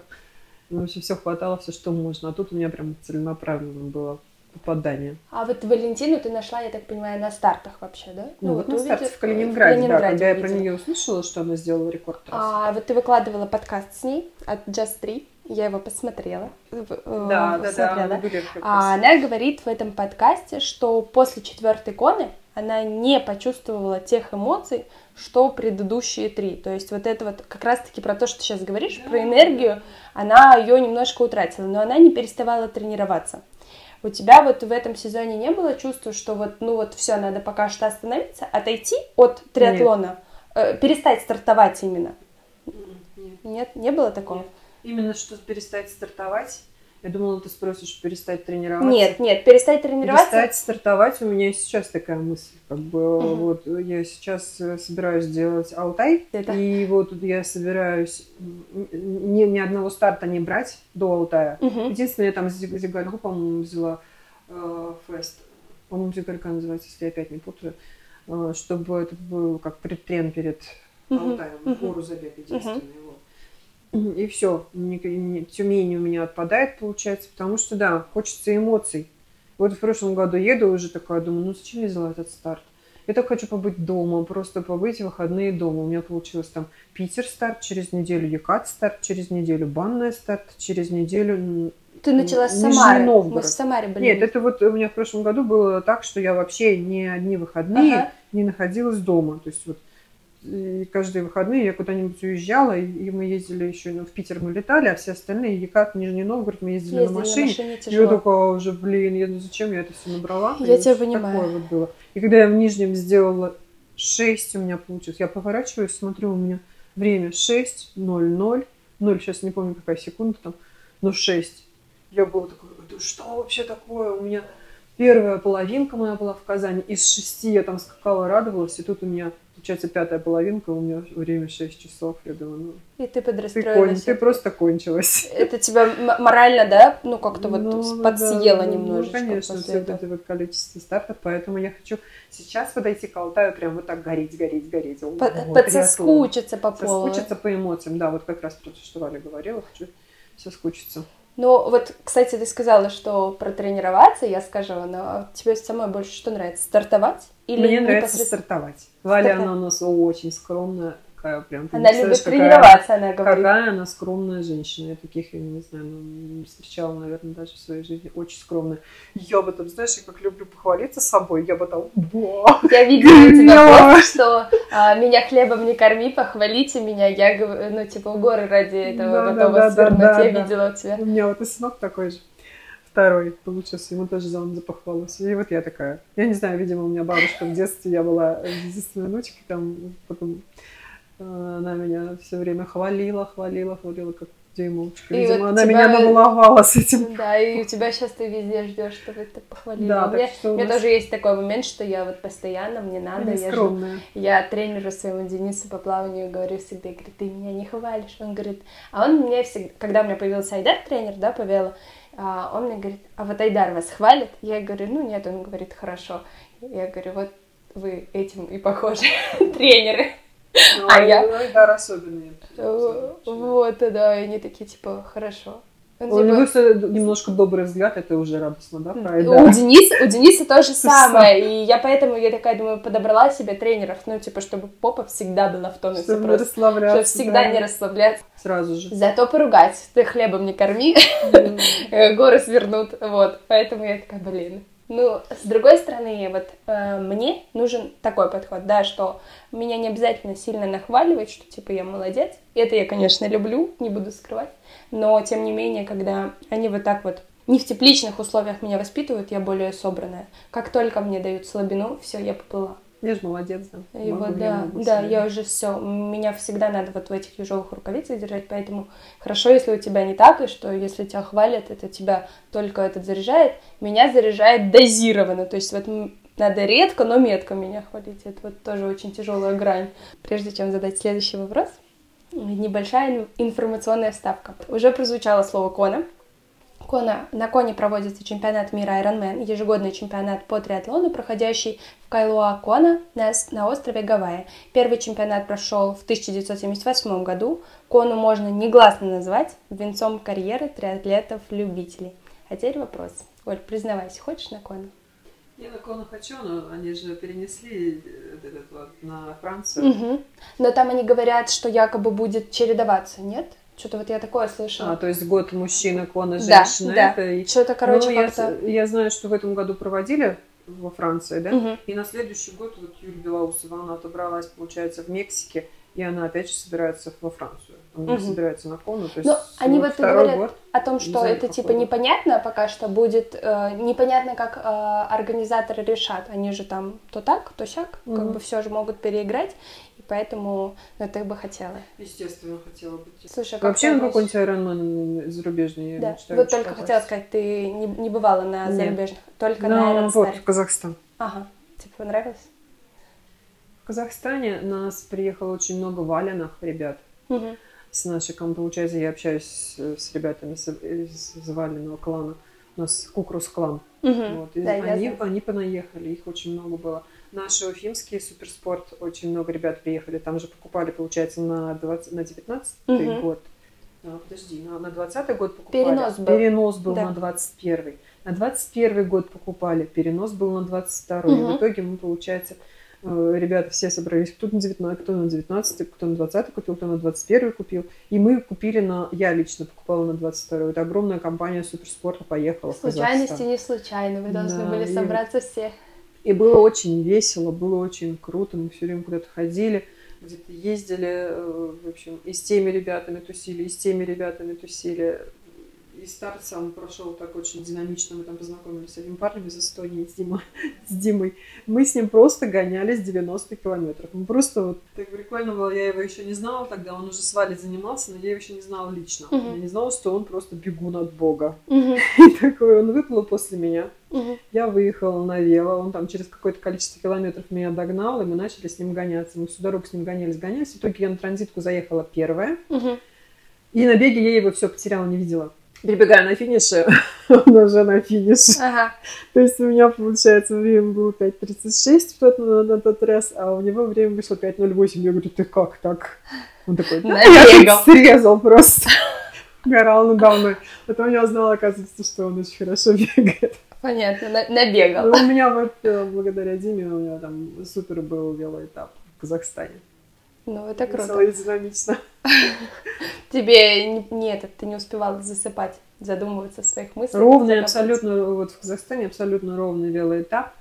Ну, вообще все хватало, все, что можно. А тут у меня прям целенаправленно было попадание. А вот Валентину ты нашла, я так понимаю, на стартах вообще, да? Ну, ну вот на увидел... в Калининграде, в Калининграде, да, когда увидела. я про нее услышала, что она сделала рекорд трассы. А вот ты выкладывала подкаст с ней от Just 3, я его посмотрела. Э, да, да, да. А она говорит в этом подкасте, что после четвертой коны она не почувствовала тех эмоций, что предыдущие три. То есть вот это вот как раз-таки про то, что ты сейчас говоришь, да. про энергию, она ее немножко утратила, но она не переставала тренироваться. У тебя вот в этом сезоне не было чувства, что вот, ну вот все, надо пока что остановиться, отойти от триатлона, э, перестать стартовать именно? Нет. Нет, не было такого? Нет. Именно что перестать стартовать я думала, ты спросишь перестать тренироваться. Нет, нет, перестать тренироваться. Перестать стартовать у меня сейчас такая мысль. Как бы угу. вот я сейчас э, собираюсь делать Алтай. Это... И вот я собираюсь ни, ни одного старта не брать до Алтая. Угу. Единственное, я там Зигальгу, по-моему, взяла э, фест. По-моему, Зигалька называется, если я опять не путаю. Э, чтобы это был как предтрен перед. Алтаем. Угу. Гору забег единственный. Угу. И все, Тюмень у меня отпадает, получается, потому что, да, хочется эмоций. Вот в прошлом году еду уже такая, думаю, ну зачем я взяла этот старт? Я так хочу побыть дома, просто побыть в выходные дома. У меня получилось там Питер старт, через неделю Екат старт, через неделю Банная старт, через неделю ты начала с Самары. Мы в Самаре были. Нет, это вот у меня в прошлом году было так, что я вообще ни одни выходные ага. не находилась дома. То есть вот и каждые выходные я куда-нибудь уезжала, и мы ездили еще ну, в Питер мы летали, а все остальные, Екат, Нижний Новгород, мы ездили, ездили на машине. На машине и я такая уже, блин, я, ну зачем я это все набрала? Я и тебя понимаю. Такое вот было. И когда я в Нижнем сделала 6 у меня получилось, я поворачиваюсь, смотрю, у меня время 6, 0, 0, 0, сейчас не помню, какая секунда там, но 6. Я была такой, да что вообще такое? У меня первая половинка моя была в Казани, из шести я там скакала, радовалась, и тут у меня Получается, пятая половинка, у меня время 6 часов. Я думаю, ну... И ты подрастроилась. Ты, ты просто кончилась. Это тебя морально, да, ну как-то вот ну, подсъело да, немножечко? Ну, конечно, все этого. это вот количество стартов, поэтому я хочу сейчас подойти к Алтаю, прям вот так гореть, гореть, гореть. По вот, подсоскучиться по поводу. Соскучиться по эмоциям, да, вот как раз то, что Валя говорила, хочу соскучиться. Ну, вот, кстати, ты сказала, что про тренироваться, я скажу, но тебе самой больше что нравится? Стартовать? Или Мне нравится стартовать. Валя, она у нас очень скромная, такая прям... Она любит какая, тренироваться, она говорит. Какая она скромная женщина. Я таких, я не знаю, ну, не встречала, наверное, даже в своей жизни. Очень скромная. Я бы там, знаешь, я как люблю похвалиться собой, я бы там... Я видела тебя пост, что а, меня хлебом не корми, похвалите меня. Я, ну, типа, горы ради этого готова да, свернуть. я видела у тебя. У меня вот и сынок такой же второй получился, ему тоже за, за похвалу. И вот я такая. Я не знаю, видимо, у меня бабушка в детстве, я была единственной внучкой, там потом она меня все время хвалила, хвалила, хвалила, как дюймовочка. Видимо, вот она тебя... меня намаловала с этим. Да, и у тебя сейчас ты везде ждешь, чтобы это похвалили. Да, у меня, у меня нас... тоже есть такой момент, что я вот постоянно, мне надо, я, же, я тренеру своему Денису по плаванию говорю всегда, говорю, ты меня не хвалишь. Он говорит, а он мне всегда, когда у меня появился Айдар тренер, да, по вело, а он мне говорит, а вот Айдар вас хвалит? Я говорю, ну нет, он говорит, хорошо. Я говорю, вот вы этим и похожи, тренеры. Ну, а я... Айдар особенный. Вот, да, и они такие, типа, хорошо. У него немножко добрый взгляд, это уже радостно, да? У, Дениса, у Дениса то же самое, и я поэтому, я такая думаю, подобрала себе тренеров, ну, типа, чтобы попа всегда была в тонусе чтобы просто. расслабляться. Чтобы всегда не расслабляться. Сразу же. Зато поругать. Ты хлебом не корми, горы свернут, вот. Поэтому я такая, блин, Ну, с другой стороны, вот э, мне нужен такой подход, да, что меня не обязательно сильно нахваливать, что типа я молодец. Это я, конечно, люблю, не буду скрывать. Но тем не менее, когда они вот так вот не в тепличных условиях меня воспитывают, я более собранная. Как только мне дают слабину, все, я поплыла. Я же молодец, да. И Могу, вот, я да, могу да, я уже все. Меня всегда надо вот в этих тяжелых рукавицах держать, поэтому хорошо, если у тебя не так, и что если тебя хвалят, это тебя только этот заряжает. Меня заряжает дозированно, то есть вот надо редко, но метко меня хвалить. Это вот тоже очень тяжелая грань. Прежде чем задать следующий вопрос, небольшая ин- информационная вставка. Уже прозвучало слово «кона». Кона, на Коне проводится чемпионат мира Ironman, ежегодный чемпионат по триатлону, проходящий в Кайлуа Кона на, на острове Гавайи. Первый чемпионат прошел в 1978 году. Кону можно негласно назвать венцом карьеры триатлетов-любителей. А теперь вопрос. Оль, признавайся, хочешь на Кону? Я на Кону хочу, но они же перенесли э, этот вот на Францию. Мгм. Но там они говорят, что якобы будет чередоваться, нет? Что-то вот я такое слышала. А, то есть год мужчина, Кона Да, женщина. да. Это и- Что-то, короче, Ну, я, как-то... с- я знаю, что в этом году проводили во Франции, да? Мгм. И на следующий год вот Юлия Белоусова, она отобралась, получается, в Мексике, и она опять же собирается во Францию. Она Мгм. собирается на Кону, то есть Ну, они вот говорят год. о том, что это по типа непонятно пока что будет, э, непонятно, как э, организаторы решат. Они же там то так, то сяк, как Мгм. бы все же могут переиграть, и поэтому ну, ты бы хотела. Естественно, хотела быть. Слушай, а как Вообще относишься- какой-нибудь Ironman зарубежный я Да. мечтаю Вот только попасть. хотела сказать, ты не, не бывала на Нет. зарубежных, только Ну, на вот, Ironman. в Казахстан. Ага, тебе понравилось? В Казахстане нас приехало очень много валенных ребят. Мгм. с командой. Получается, я общаюсь с, ребятами с- из заваленного клана. У нас Кукрус клан. Мгм. Вот. И Да, они, они понаехали, их очень много было. Наш уфимский суперспорт, очень много ребят приехали. Там же покупали, получается, на, 20, на 19 Мгм. год. А, подожди, на, на 20 год покупали. Перенос был. Перенос был Да. на 21 На 21 год покупали, перенос был на 22 И Мгм. в итоге мы, получается, ребята все собрались, кто на 19, кто на 19, кто на 20 купил, кто на 21 купил. И мы купили на, я лично покупала на 22 Это огромная компания суперспорта поехала Случайности не случайны, вы должны Да, были и- собраться все. И было очень весело, было очень круто. Мы все время куда-то ходили, где-то ездили, э, в общем, и с теми ребятами тусили, и с теми ребятами тусили. И старт сам прошел так очень динамично. Мы там познакомились с одним парнем из Эстонии, с Димой. С Димой. Мы с ним просто гонялись 90 километров. Мы просто вот... Так прикольно было, я его еще не знала тогда, он уже с Валей занимался, но я его еще не знала лично. Мгм. Я не знала, что он просто бегун от бога. Мгм. И такой, он выплыл после меня. Мгм. Я выехала на вело, он там через какое-то количество километров меня догнал, и мы начали с ним гоняться. Мы всю дорогу с ним гонялись, гонялись. В итоге я на транзитку заехала первая, Мгм. и на беге я его все потеряла, не видела. Прибегаю на финише, он уже на финише. Ага. То есть у меня, получается, время было 5.36 в тот, на, на тот раз, а у него время вышло 5.08. Я говорю, ты как так? Он такой, да, я срезал просто. Горал надо мной. Потом я узнала, оказывается, что он очень хорошо бегает. Понятно, на- набегал. Ну, у меня вот благодаря Диме у меня там супер был велоэтап в Казахстане. Ну, это Весело круто. и динамично. Тебе не, не этот, ты не успевала засыпать, задумываться в своих мыслях. Ровный, абсолютно, вот в Казахстане абсолютно ровный велоэтап.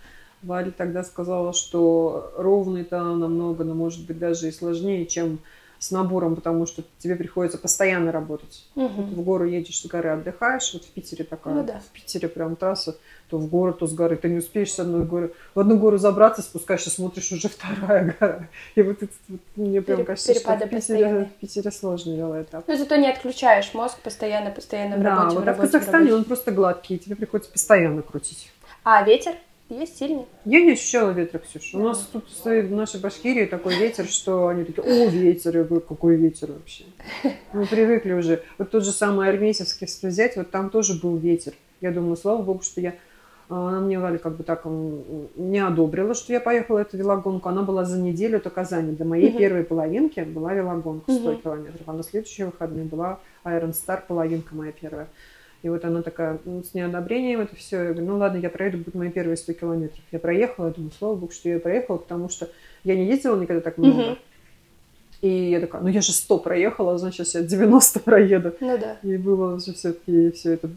Валя тогда сказала, что ровный-то намного, но может быть даже и сложнее, чем с набором, потому что тебе приходится постоянно работать. Вот Мгм. в гору едешь с горы, отдыхаешь, вот в Питере такая, Ну да. в Питере прям трасса, то в гору, то с горы, ты не успеешь с одной горы, в одну гору забраться, спускаешься, смотришь, уже вторая гора. И вот это вот мне прям Пере- кажется, что в Питере, постоянные. в Питере сложный велоэтап. Но зато не отключаешь мозг постоянно, постоянно в Да, рабочем, вот а в Казахстане он просто гладкий, и тебе приходится постоянно крутить. А ветер есть сильный? Я не ощущала ветра, Ксюша. У нас тут стоит в нашей Башкирии такой ветер, что они такие, о, ветер. Я говорю, какой ветер вообще? Мы привыкли уже. Вот тот же самый Армейсовский, если взять, вот там тоже был ветер. Я думаю, слава богу, что я... а, Она мне, Валя, как бы так не одобрила, что я поехала эту велогонку. Она была за неделю до Казани. До моей Мгм. первой половинки была велогонка 100 Мгм. километров. А на следующие выходные была Iron Star, половинка моя первая. И вот она такая, ну, с неодобрением это все. Я говорю, ну ладно, я проеду, будут мои первые 100 километров. Я проехала, я думаю, слава богу, что я проехала, потому что я не ездила никогда так много. Мгм. И я такая, ну я же 100 проехала, значит, сейчас я 90 проеду. Ну да. И было уже все-таки все это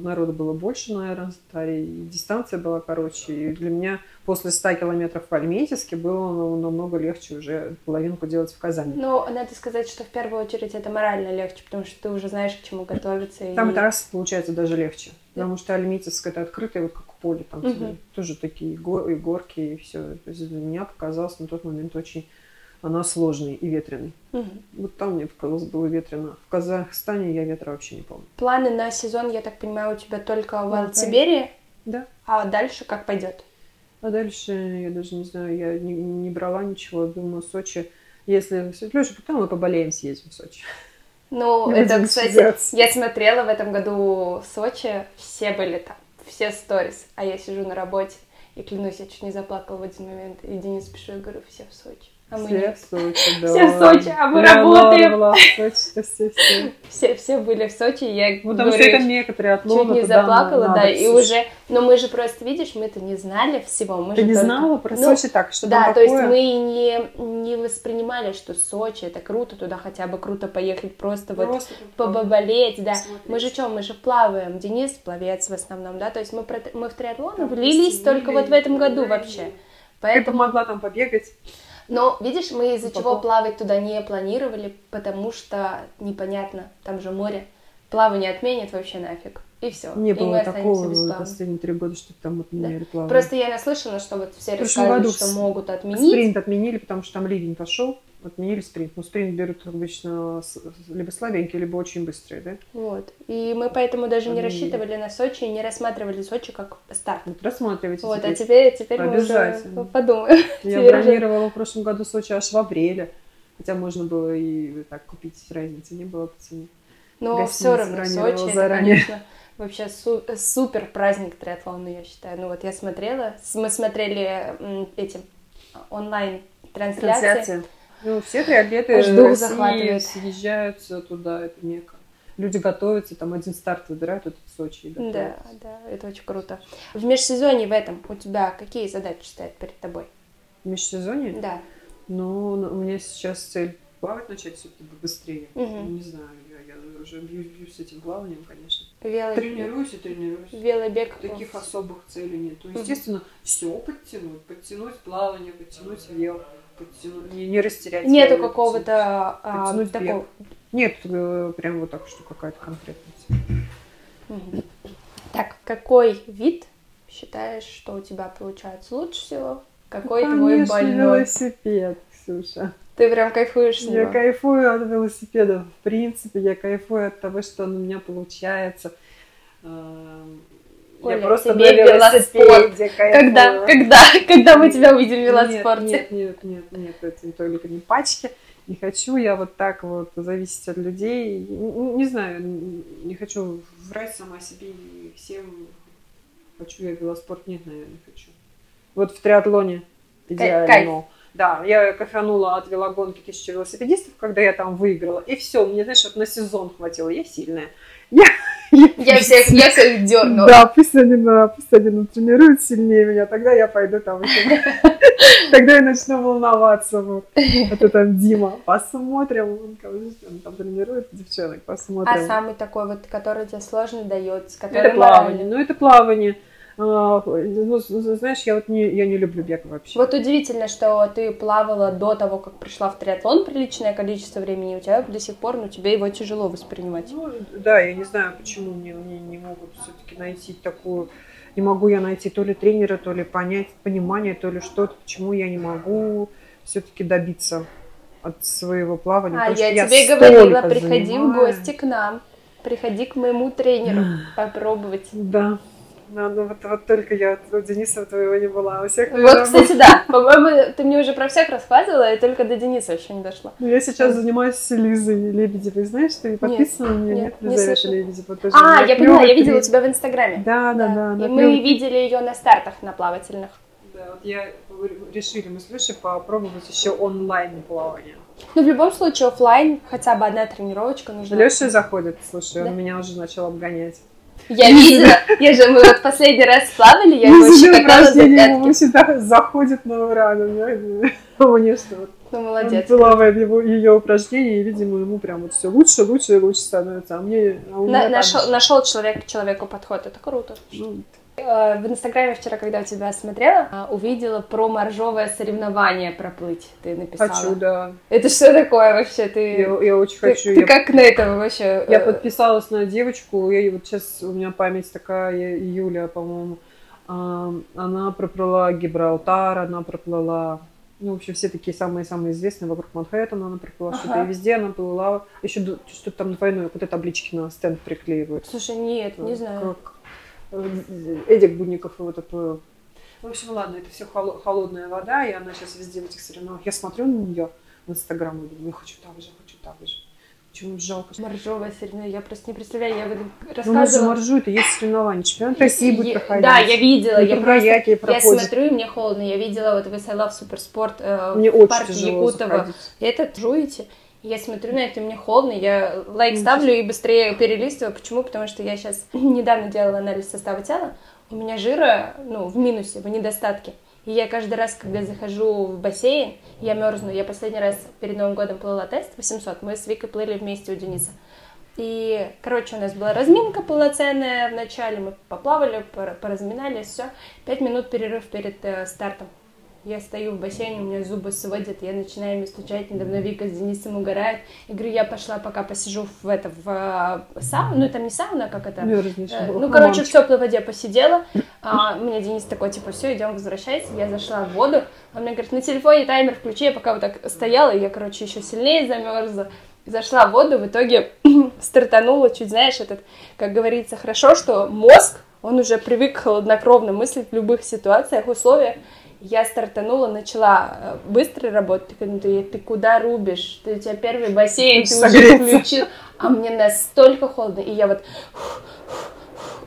народу было больше на Аэронстаре, и дистанция была короче. И для меня после 100 километров по Альметьевске было ну, намного легче уже половинку делать в Казани. Ну, надо сказать, что в первую очередь это морально легче, потому что ты уже знаешь, к чему готовиться. Там и... трасса получается даже легче. Потому что Альметьевск это открытое, вот как поле, там угу. тоже такие гор, и горки, и все. То есть для меня показалось на тот момент очень она сложный и ветреный. Угу. Вот там мне показалось было ветрено. В Казахстане я ветра вообще не помню. Планы на сезон, я так понимаю, у тебя только в Wild Сибири? Да. А дальше как пойдет? А дальше, я даже не знаю, я не, не брала ничего. Думаю, Сочи, если... Леша, потом мы поболеем, съездим в Сочи. Ну, это, кстати, я смотрела в этом году в Сочи, все были там, все сторис, а я сижу на работе, и клянусь, я чуть не заплакала в один момент, и Денис пишу, я говорю, все в Сочи. А мы все в Сочи, да. Все в Сочи, а мы работаем. Была Сочи, все, все. все, все были в Сочи, я ну, Потому говорю, что это некоторые отловы. Чуть не заплакала, да, и уже, но мы же просто, видишь, мы это не знали всего. Мы Ты не только... знала про ну, Сочи так, что Да, то есть мы не, не воспринимали, что Сочи это круто, туда хотя бы круто поехать, просто, просто вот поболеть, да. Смотреть. Мы же что, мы же плаваем, Денис пловец в основном, да, то есть мы, мы в триатлон влились только вот в этом году вообще. Поэтому... Ты помогла там побегать. Но, видишь, мы из-за чего плавать туда не планировали, потому что непонятно, там же море. Плавание отменят вообще нафиг. И все. Не и было такого за последние три года, что там отменяли да. плавание. Просто я наслышана, что вот все рассказывают, что могут отменить. Спринт отменили, потому что там ливень пошел отменили спринт. Ну, спринт берут обычно либо слабенькие, либо очень быстрые, да? Вот. И мы поэтому даже не рассчитывали на Сочи и не рассматривали Сочи как старт. Вот рассматривайте Вот, теперь. а теперь, теперь мы уже подумаем. Я бронировала в прошлом году Сочи аж в апреле. Хотя можно было и так купить, разницы не было по цене. Но все равно Сочи, это, конечно, вообще су- супер праздник триатлона, я считаю. Ну вот я смотрела, мы смотрели эти онлайн трансляции. Трансляции. Ну, все триатлеты захватывает. съезжаются туда, это мека. Люди готовятся, там один старт выбирают, этот Сочи. И да, да, это очень круто. В межсезонье в этом у тебя какие задачи стоят перед тобой? В межсезонье? Да. Ну, у меня сейчас цель плавать начать все-таки быстрее. Угу. Не знаю, я, я уже бьюсь, бьюсь с этим плаванием, конечно. Велобег. Тренируюсь и тренируюсь. Велобег. Таких особых целей нет. То, естественно, угу. все подтянуть. Подтянуть плавание, подтянуть вел подтянуть, не, не растерять. Нету какого-то а, такого. Нет, э, прям вот так, что какая-то конкретная. Угу. Так, какой вид считаешь, что у тебя получается лучше всего? Какой ну, твой больной? велосипед, Ксюша. Ты прям кайфуешь с него? Я кайфую от велосипеда. В принципе, я кайфую от того, что он у меня получается. Оля, я просто тебе на велоспорт. Когда, когда, когда мы тебя увидим в велоспорте? Нет, нет, нет, нет, это только не пачки. Не хочу я вот так вот зависеть от людей. Не, не знаю, не хочу врать сама себе и всем. Хочу я велоспорт? Нет, наверное, не хочу. Вот в триатлоне идеально. Кайф. Да, я кайфанула от велогонки тысячи велосипедистов, когда я там выиграла. И все, мне, знаешь, вот на сезон хватило. Я сильная. Я я всех, я всех дернула. Да, пусть они, пусть они тренируют сильнее меня, тогда я пойду там Тогда я начну волноваться. Вот. Это там Дима. Посмотрим. Он там тренирует девчонок, посмотрим. А самый такой вот, который тебе сложно дается? Который это плавание. Ну, это плавание. А, ну, знаешь, я вот не, я не люблю бег вообще. Вот удивительно, что ты плавала до того, как пришла в триатлон приличное количество времени, у тебя до сих пор, ну, тебе его тяжело воспринимать. Ну, да, я не знаю, почему мне, мне не могут все-таки найти такую... Не могу я найти то ли тренера, то ли понять, понимание, то ли что-то, почему я не могу все-таки добиться от своего плавания. А, я, я тебе говорила, приходи занимаю. в гости к нам, приходи к моему тренеру попробовать. Да, надо, вот, вот только я у Дениса твоего не была, у всех, наверное, Вот, кстати, да. По-моему, ты мне уже про всех рассказывала, и только до Дениса еще не дошла. Ну, я сейчас занимаюсь с Лизой Лебедевой. Знаешь, ты подписана на нее? Нет, нет Лизавета Лебедева. Тоже а, я поняла, я видела тебя в Инстаграме. Да, да, да. да и мы видели ее на стартах на плавательных. Да, вот я решили мы с Лешей попробовать еще онлайн плавание. Ну, в любом случае, офлайн хотя бы одна тренировочка нужна. Леша заходит, слушай, он меня уже начал обгонять. Я видела, я же, мы вот последний раз плавали, я его щекотала за пятки. Он всегда заходит на ура, у меня что вот Ну, молодец. Плавает его, ее упражнения, и, видимо, ему прям вот все лучше, лучше и лучше становится. А мне... А На, нашел, нашел человек к человеку подход, это круто. Ну, в Инстаграме вчера, когда у тебя смотрела, э, увидела про моржовое соревнование проплыть. Ты написала. Хочу, да. Это что такое вообще? Ты, я, я очень ты, хочу. Ты я... как на этом вообще? Я подписалась на девочку, я вот сейчас у меня память такая, Юля, по-моему, она проплыла Гибралтар, она проплыла ну, вообще все такие самые-самые известные вокруг Манхэттена она проплыла, ага. что-то и везде она плыла. Еще что-то там двойное, вот это таблички на стенд приклеивают. Слушай, нет, не знаю. Как, Эдик Будников его такой. В общем, ладно, это все холодная вода, и она сейчас везде в этих соревнованиях. Я смотрю на нее в Инстаграм и думаю, я хочу так же, хочу так же. Почему жалко? Моржовая соревнование, я просто не представляю, я рассказывала... Ну, моржу, это есть соревнования, чемпионат России будет проходить. Да, я видела, я просто, я смотрю, и мне холодно, я видела вот в I Love Суперспорт э, мне в парке Якутова. Это жуете? Я смотрю на это, мне холодно, я лайк ставлю и быстрее перелистываю. Почему? Потому что я сейчас недавно делала анализ состава тела, у меня жира, ну, в минусе, в недостатке. И я каждый раз, когда захожу в бассейн, я мерзну. Я последний раз перед Новым годом плыла тест 800, мы с Викой плыли вместе у Дениса. И, короче, у нас была разминка полноценная в начале, мы поплавали, поразминались, все. Пять минут перерыв перед э, стартом. Я стою в бассейне, у меня зубы сводят, я начинаю ими стучать, недавно Вика с Денисом угорает. И говорю, я пошла пока посижу в это, в э, сауну, ну там не сауна, а как это? Э, ну, короче, в теплой воде посидела. А, мне Денис такой, типа, все, идем, возвращайся. Я зашла в воду, он мне говорит, на телефоне таймер включи, я пока вот так стояла, я, короче, еще сильнее замерзла. Зашла в воду, в итоге стартанула, чуть, знаешь, этот, как говорится, хорошо, что мозг, он уже привык хладнокровно мыслить в любых ситуациях, условиях, я стартанула, начала э, быстро работать. Ты, ты, ты куда рубишь? Ты, у тебя первый бассейн, ты уже включил. А мне настолько холодно. И я вот...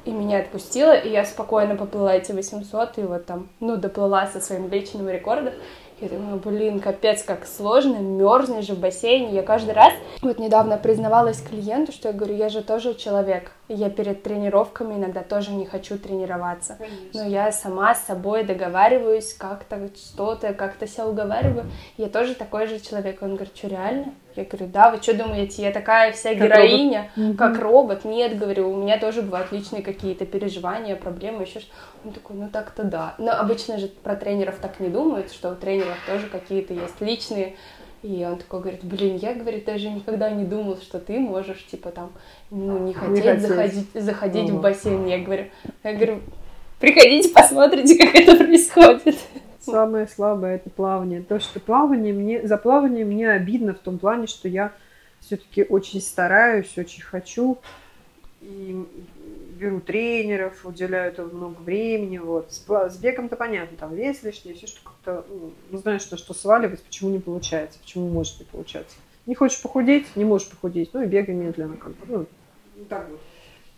И меня отпустила, и я спокойно поплыла эти 800, и вот там, ну, доплыла со своим личным рекордом. Я думаю, блин, капец, как сложно, мерзнешь же в бассейне. Я каждый раз, вот недавно признавалась клиенту, что я говорю, я же тоже человек. Я перед тренировками иногда тоже не хочу тренироваться. Конечно. Но я сама с собой договариваюсь, как-то что-то, как-то себя уговариваю. Я тоже такой же человек. Он говорит, что реально? Я говорю, да, вы что думаете, я такая вся как героиня, робот. как робот? Нет, говорю, у меня тоже бывают личные какие-то переживания, проблемы, еще что Он такой, ну так-то да. Но обычно же про тренеров так не думают, что у тренеров тоже какие-то есть личные и он такой говорит, блин, я, говорит, даже никогда не думал, что ты можешь, типа, там, ну, не хотеть, не заходить, заходить в бассейн. Я говорю, я говорю, приходите, посмотрите, как это происходит. Самое слабое это плавание. То, что плавание мне, за плавание мне обидно в том плане, что я все-таки очень стараюсь, очень хочу. И беру тренеров, уделяю этому много времени. Вот. С, с бегом-то понятно, там вес лишний, все, что как-то, ну, знаешь, что, что сваливать, почему не получается, почему может не получаться. Не хочешь похудеть, не можешь похудеть, ну и бегай медленно, как бы, ну, так вот.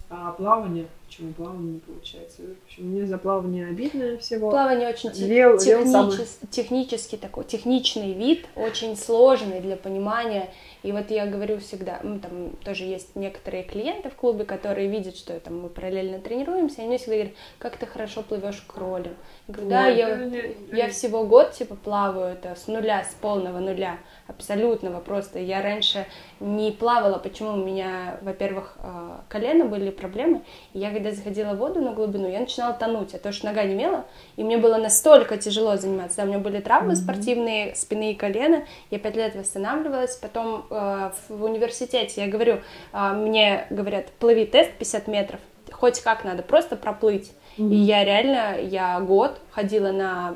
А плавание, почему плавание не получается? В общем, мне за плавание обидно всего. Плавание очень лев, техничес, лев самый... технический такой, техничный вид, очень сложный для понимания. И вот я говорю всегда, ну, там тоже есть некоторые клиенты в клубе, которые видят, что там, мы параллельно тренируемся, и они всегда говорят, как ты хорошо плывешь к кролю. Я говорю, да, Ой, я, я всего год типа плаваю это с нуля, с полного нуля, абсолютного просто. Я раньше не плавала, почему у меня, во-первых, э, колено были проблемы, и я когда заходила в воду на глубину, я начинала тонуть, а то, что нога не мела, и мне было настолько тяжело заниматься. Да, у меня были травмы mm-hmm. спортивные, спины и колено, я пять лет восстанавливалась, потом э, в университете я говорю, э, мне говорят, плыви тест 50 метров, хоть как надо, просто проплыть. Mm-hmm. И я реально, я год ходила на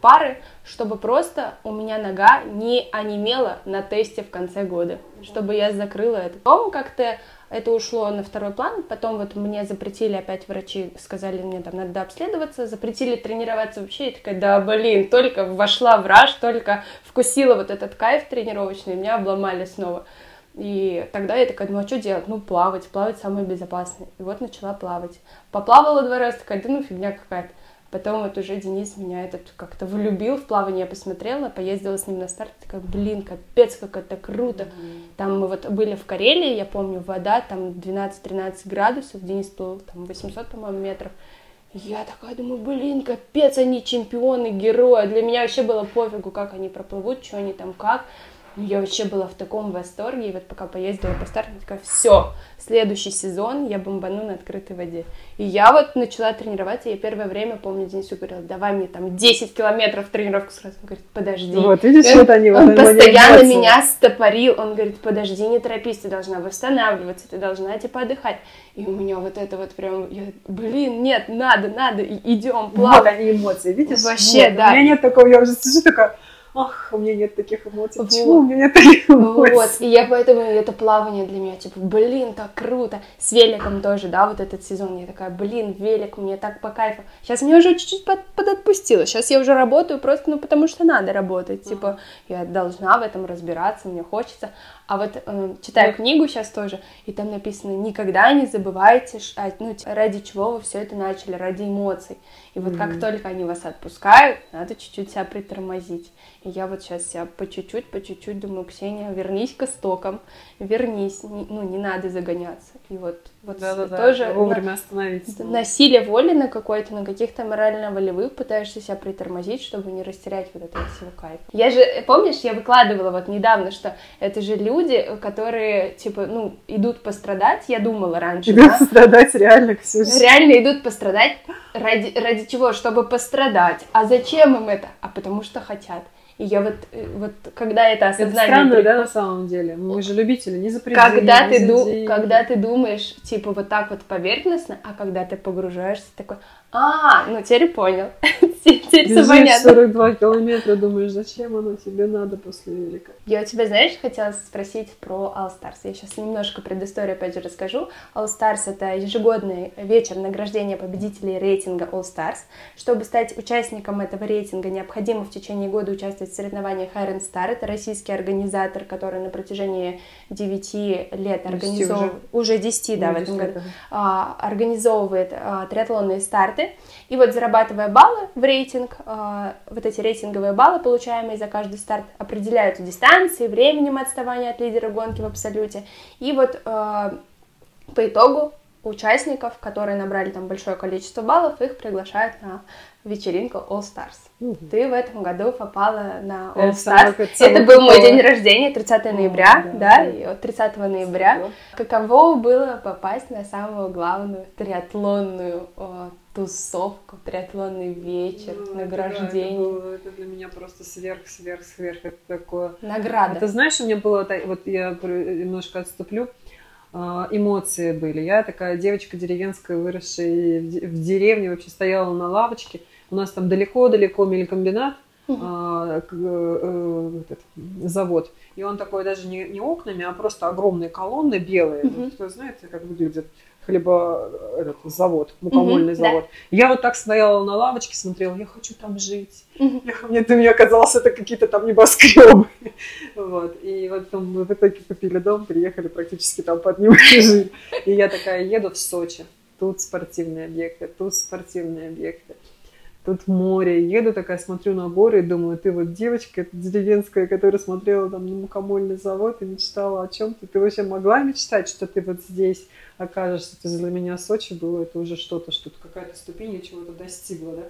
пары, чтобы просто у меня нога не онемела на тесте в конце года, mm-hmm. чтобы я закрыла это. Потом как-то это ушло на второй план, потом вот мне запретили, опять врачи сказали мне, там, надо обследоваться, запретили тренироваться вообще, я такая, да, блин, только вошла в раж, только вкусила вот этот кайф тренировочный, меня обломали снова. И тогда я такая, ну а что делать? Ну, плавать, плавать самое безопасное. И вот начала плавать. Поплавала два раза, такая, да ну фигня какая-то. Потом вот уже Денис меня этот как-то влюбил в плавание, я посмотрела, поездила с ним на старт, такая, блин, капец, как это круто. Mm-hmm. Там мы вот были в Карелии, я помню, вода, там 12-13 градусов, Денис плыл там 800, по-моему, метров. Я такая думаю, блин, капец, они чемпионы, герои. Для меня вообще было пофигу, как они проплывут, что они там как. Я вообще была в таком восторге, и вот пока поездила по старту, такая, все, следующий сезон я бомбану на открытой воде. И я вот начала тренироваться, я первое время, помню, Денису говорила, давай мне там 10 километров тренировку сразу. Он говорит, подожди. Вот, видишь, он, вот они. Он вот постоянно меня стопорил, он говорит, подожди, не торопись, ты должна восстанавливаться, ты должна, типа, отдыхать. И у меня вот это вот прям, я, блин, нет, надо, надо, идем, плавать. Вот они эмоции, видишь? Вообще, вот. да. У меня нет такого, я уже сижу такая, ах, у меня нет таких эмоций. Вот. Почему у меня нет таких эмоций? Вот, и я поэтому, это плавание для меня, типа, блин, так круто. С великом тоже, да, вот этот сезон, я такая, блин, велик, мне так по кайфу. Сейчас мне уже чуть-чуть под, подотпустило, сейчас я уже работаю просто, ну, потому что надо работать, типа, я должна в этом разбираться, мне хочется. А вот э, читаю вот. книгу сейчас тоже, и там написано, никогда не забывайте, а, ну, ради чего вы все это начали, ради эмоций. И вот mm-hmm. как только они вас отпускают, надо чуть-чуть себя притормозить. И я вот сейчас себя по чуть-чуть, по чуть-чуть думаю, Ксения, вернись к истокам, вернись, не, ну, не надо загоняться. И вот, вот да, да, тоже да, вовремя остановиться. Насилие воли на какой-то, на каких-то морально-волевых пытаешься себя притормозить, чтобы не растерять вот этого всего кайфа. Я же, помнишь, я выкладывала вот недавно, что это же люди, которые, типа, ну, идут пострадать, я думала раньше, Идут да? пострадать реально, Ксюша. Реально идут пострадать. Ради, ради чего? Чтобы пострадать. А зачем им это? А потому что хотят. И я вот, вот когда это осознание... Это странно, при... да, на самом деле? Мы же любители, не за когда ты, ду... когда ты думаешь, типа, вот так вот поверхностно, а когда ты погружаешься, такой, а, ну теперь понял. теперь все понятно. 42 километра, думаешь, зачем оно тебе надо после велика? Я у тебя, знаешь, хотела спросить про All Stars. Я сейчас немножко предысторию опять же расскажу. All Stars — это ежегодный вечер награждения победителей рейтинга All Stars. Чтобы стать участником этого рейтинга, необходимо в течение года участвовать в соревнованиях Iron Star. Это российский организатор, который на протяжении 9 лет организовывает... Уже. уже 10, да, в этом году. А, организовывает а, триатлонные старты. И вот зарабатывая баллы в рейтинг, э, вот эти рейтинговые баллы, получаемые за каждый старт, определяются дистанцией, временем отставания от лидера гонки в абсолюте. И вот э, по итогу участников, которые набрали там большое количество баллов, их приглашают на вечеринку All Stars. Угу. Ты в этом году попала на All Stars. Это, это был мой день рождения, 30 ноября, О, да, да, да, и от 30 ноября. Каково было попасть на самую главную триатлонную о, тусовку, триатлонный вечер, ну, награждение. Это, было, это для меня просто сверх, сверх, сверх. Это такое... Награда. Это знаешь, у меня было, вот я немножко отступлю, а, эмоции были. Я такая девочка деревенская, выросшая в деревне, вообще стояла на лавочке. У нас там далеко-далеко мелькомбинат, uh-huh. э, этот, завод. И он такой даже не, не окнами, а просто огромные колонны белые. Uh-huh. Кто знает, как выглядит хлеба, этот завод, мукомольный mm-hmm, завод. Да. Я вот так стояла на лавочке, смотрела, я хочу там жить. Mm-hmm. Я, мне, мне казалось, это какие-то там небоскребы. вот. И вот там мы в итоге купили дом, приехали практически там под ним жили. И я такая еду в Сочи. Тут спортивные объекты, тут спортивные объекты тут море, еду такая, смотрю на горы и думаю, ты вот девочка деревенская, которая смотрела там на мукомольный завод и мечтала о чем-то, ты вообще могла мечтать, что ты вот здесь окажешься, это для меня Сочи было, это уже что-то, что-то, какая-то ступень, чего-то достигла, да.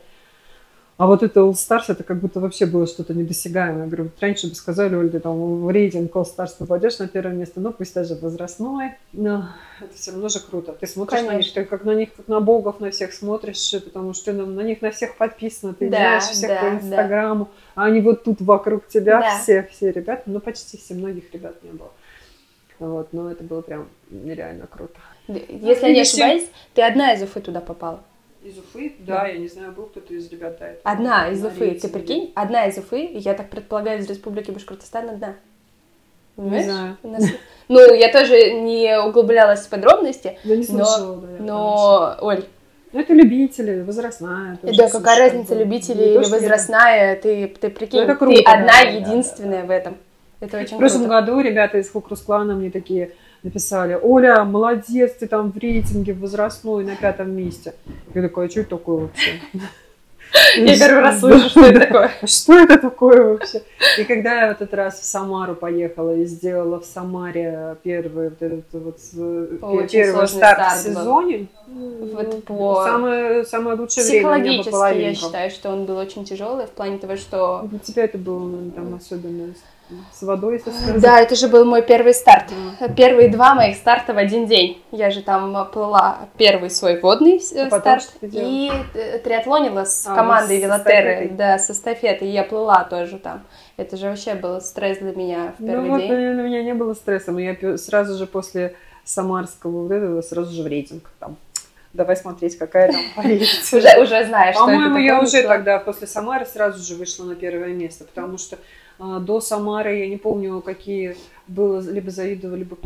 А вот это All Stars, это как будто вообще было что-то недосягаемое. Я говорю, раньше бы сказали, Оль, ты там в рейтинг All Stars попадешь на первое место, ну пусть даже возрастной, но это все равно же круто. Ты смотришь Конечно. на них, ты как на них, как на богов на всех смотришь, потому что ты на, на них на всех подписана, ты да, знаешь всех да, по Инстаграму, да. а они вот тут вокруг тебя да. все, все ребята, ну почти все, многих ребят не было. Вот, но это было прям нереально круто. Если я не ошибаюсь, ты одна из Уфы туда попала. Из Уфы? Да, да, я не знаю, был кто-то из ребят до этого. Одна из Уфы, ты прикинь? Одна из Уфы, я так предполагаю, из Республики Башкортостан одна. Не знаю. Нас... Ну, я тоже не углублялась в подробности. Я не слышала, но... да. Но, Оль, ну, это любители, возрастная. Да, какая разница, любители или возрастная, ты, ты прикинь, ну, круто, ты одна да, единственная да, да. в этом. Это очень В прошлом круто. году ребята из Хукрус клана мне такие, написали, Оля, молодец, ты там в рейтинге возрастной на пятом месте. Я такая, а что это такое вообще? Я первый раз слышу, что это такое. Что это такое вообще? И когда я в этот раз в Самару поехала и сделала в Самаре первый вот этот вот Очень первый старт в сезоне, Вот по- самое, самое лучшее Психологически я считаю, что он был очень тяжелый в плане того, что... Для тебя это было там особенно с- водой, сказать. Да, это же был мой первый старт. Первые два моих старта в один день. Я же там плыла первый свой водный э, А старт и э, триатлонила с А, командой с Велотеры, да, с эстафетой. Я плыла тоже там. Это же вообще был стресс для меня в первый Ну вот, день. наверное, у меня не было стресса, но я сразу же после самарского вот этого сразу же в рейтинг там. Давай смотреть, какая там позиция. Уже, уже знаешь, По-моему, я уже тогда после Самары сразу же вышла на первое место, потому что до Самары я не помню, какие было, либо завидовали, либо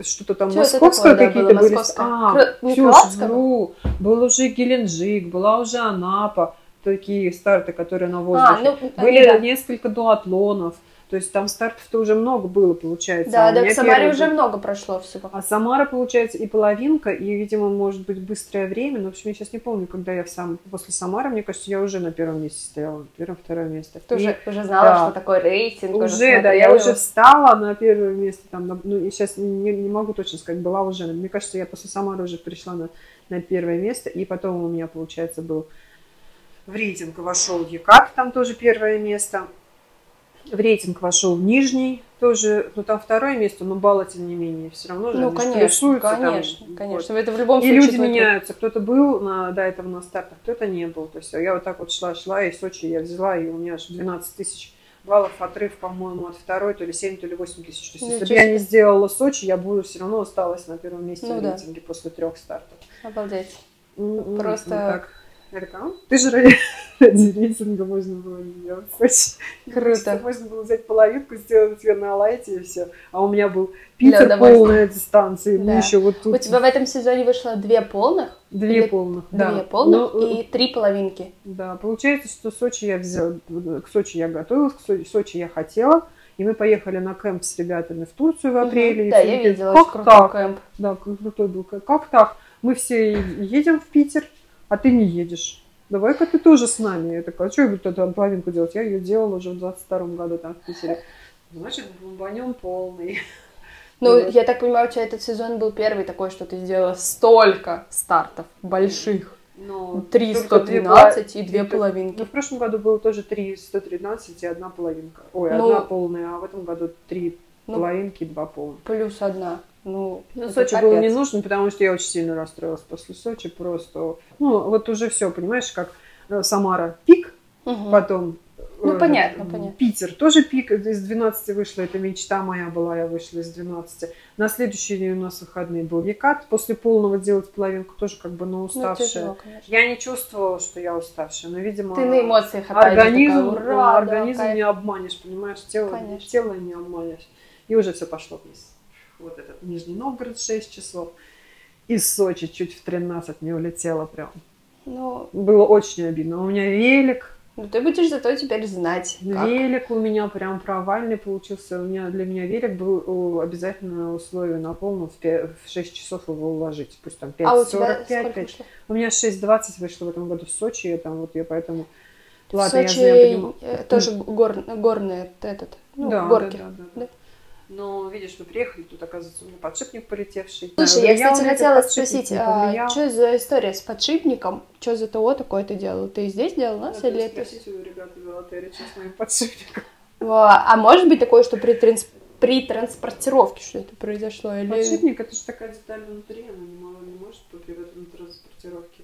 что-то там Чё это московское да, какие-то было были. московское? А, Ксюш, вру. Был уже Геленджик, была уже Анапа, такие старты, которые на воздухе. А, ну, Были да. несколько дуатлонов. То есть там стартов-то уже много было, получается. Да, а да, в Самаре первый уже много прошло всего. А Самара, получается, и половинка, и, видимо, может быть, быстрое время. Но, в общем, я сейчас не помню, когда я в сам... после Самары, мне кажется, я уже на первом месте стояла. Первое, второе место. Ты И уже, уже знала, да. что такое рейтинг, уже, уже, да, я уже встала на первое место. Там, на- ну, и сейчас не, не могу точно сказать, была уже. Мне кажется, я после Самары уже пришла на, на первое место. И потом у меня, получается, был в рейтинг вошел Екат, там тоже первое место. В рейтинг вошел Нижний, тоже, ну там второе место, но балла тем не менее все равно же Ну, конечно, плюсуются там. конечно, Вот. конечно. Это в любом И случае люди твой меняются. Кто-то был на, до этого на стартах, кто-то не был. То есть я вот так вот шла, шла, и Сочи я взяла, и у меня аж 12 тысяч баллов отрыв, по-моему, от второй, то ли 7, то ли 8 тысяч. То есть, если бы я не сделала Сочи, я бы все равно осталась на первом месте Ну в да. рейтинге после трех стартов. Обалдеть. М-м, Просто- вот так. Эрика, ты же ради, ради рейтинга можно было не делать Сочи. Круто. Можно было взять половинку, сделать ее на лайте и все. А у меня был Питер полная дистанция, Да. еще вот тут У тебя в этом сезоне вышло две полных, две или- полных. две да. полных Ну, и три половинки. Да, получается, что Сочи я взяла, к Сочи я готовилась, к Сочи, Сочи я хотела, и мы поехали на кемп с ребятами в Турцию в апреле. И Да, я видела, как крутой так? кемп. Да, крутой был кемп. Как так? Мы все едем в Питер, а ты не едешь. Давай-ка ты тоже с нами. Я такая, а что я буду тогда половинку делать? Я ее делала уже в 22 году там в Питере. Значит, бомбанем полный. Ну, Вот. я так понимаю, у тебя этот сезон был первый такой, что ты сделала столько стартов больших. Но Три только две 112 и две Ну, половинки. в прошлом году было тоже 3 113 и одна половинка. Ой, Ну, одна полная, а в этом году три Ну, половинки и два полных. Плюс одна. Ну, Ну, Сочи капец. было не нужно, потому что я очень сильно расстроилась после Сочи. Просто, ну, вот уже все, понимаешь, как э, Самара пик, Мгм. потом Ну, э, понятно, понятно. Питер тоже пик, из 12 вышла, это мечта моя была, я вышла из 12. На следующий день у нас выходные был Екат, после полного делать половинку тоже как бы, ну, Ну, уставшая. тяжело, конечно. я не чувствовала, что я уставшая, но, видимо, Ты на эмоциях организм, такая, ну, ура, да, организм кайф. не обманешь, понимаешь, тело, Конечно. тело не обманешь. И уже все пошло вниз. Вот этот Нижний Новгород 6 часов. Из Сочи чуть в 13 не улетела прям. Ну, Было очень обидно. У меня велик, ну, ты будешь зато теперь знать, как. велик у меня прям провальный получился. У меня, для меня велик был о, обязательное условие на полном в, пя- в 6 часов его уложить. Пусть там 5.45, А у тебя 5, сколько вышло? У меня 6.20 вышло в этом году в Сочи, и там вот я поэтому... Ладно, Сочи я знаю, понимаю. э, тоже гор, горный этот, ну, Да, горки. да, да, да, Да. Но видишь, мы приехали, тут оказывается у меня подшипник полетевший. Слушай, Да, я, кстати, хотела спросить, а что за история с подшипником? Что за ТО такое ты делал? Ты здесь делал нас или это... спросить у ребят из Алатыри, что с моим подшипником. А может быть такое, что при, транс- при транспортировке что это произошло? Или... Подшипник это же такая деталь внутри, она не, мало не может при этом транспортировке.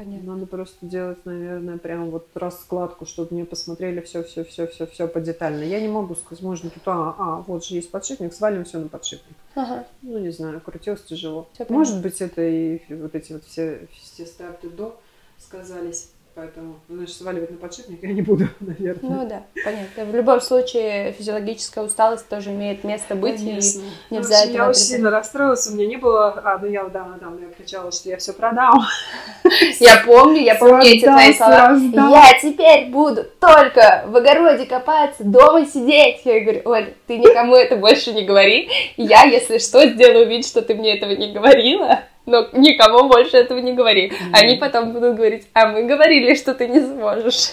Понятно. Надо просто делать, наверное, прям вот раскладку, чтобы мне посмотрели все, все, все, все, все подетально. Я не могу сказать, можно тут, а, а, вот же есть подшипник, свалим все на подшипник. Ага. Ну, не знаю, крутилось тяжело. Понятно. Может быть, это и вот эти вот все, все старты до сказались. Поэтому, ну, знаешь, сваливать на подшипник я не буду, наверное. Ну да, понятно. В любом случае физиологическая усталость тоже имеет место быть. Конечно. и нельзя общем, этого я очень сильно расстроилась, у меня не было... А, ну я, да, да, я кричала, что я все продам. Я помню, я помню эти твои слова. Я теперь буду только в огороде копаться, дома сидеть. Я говорю, Оль, ты никому это больше не говори. Я, если что, сделаю вид, что ты мне этого не говорила. Но никому больше этого не говори. Они потом будут говорить, а мы говорили, что ты не сможешь.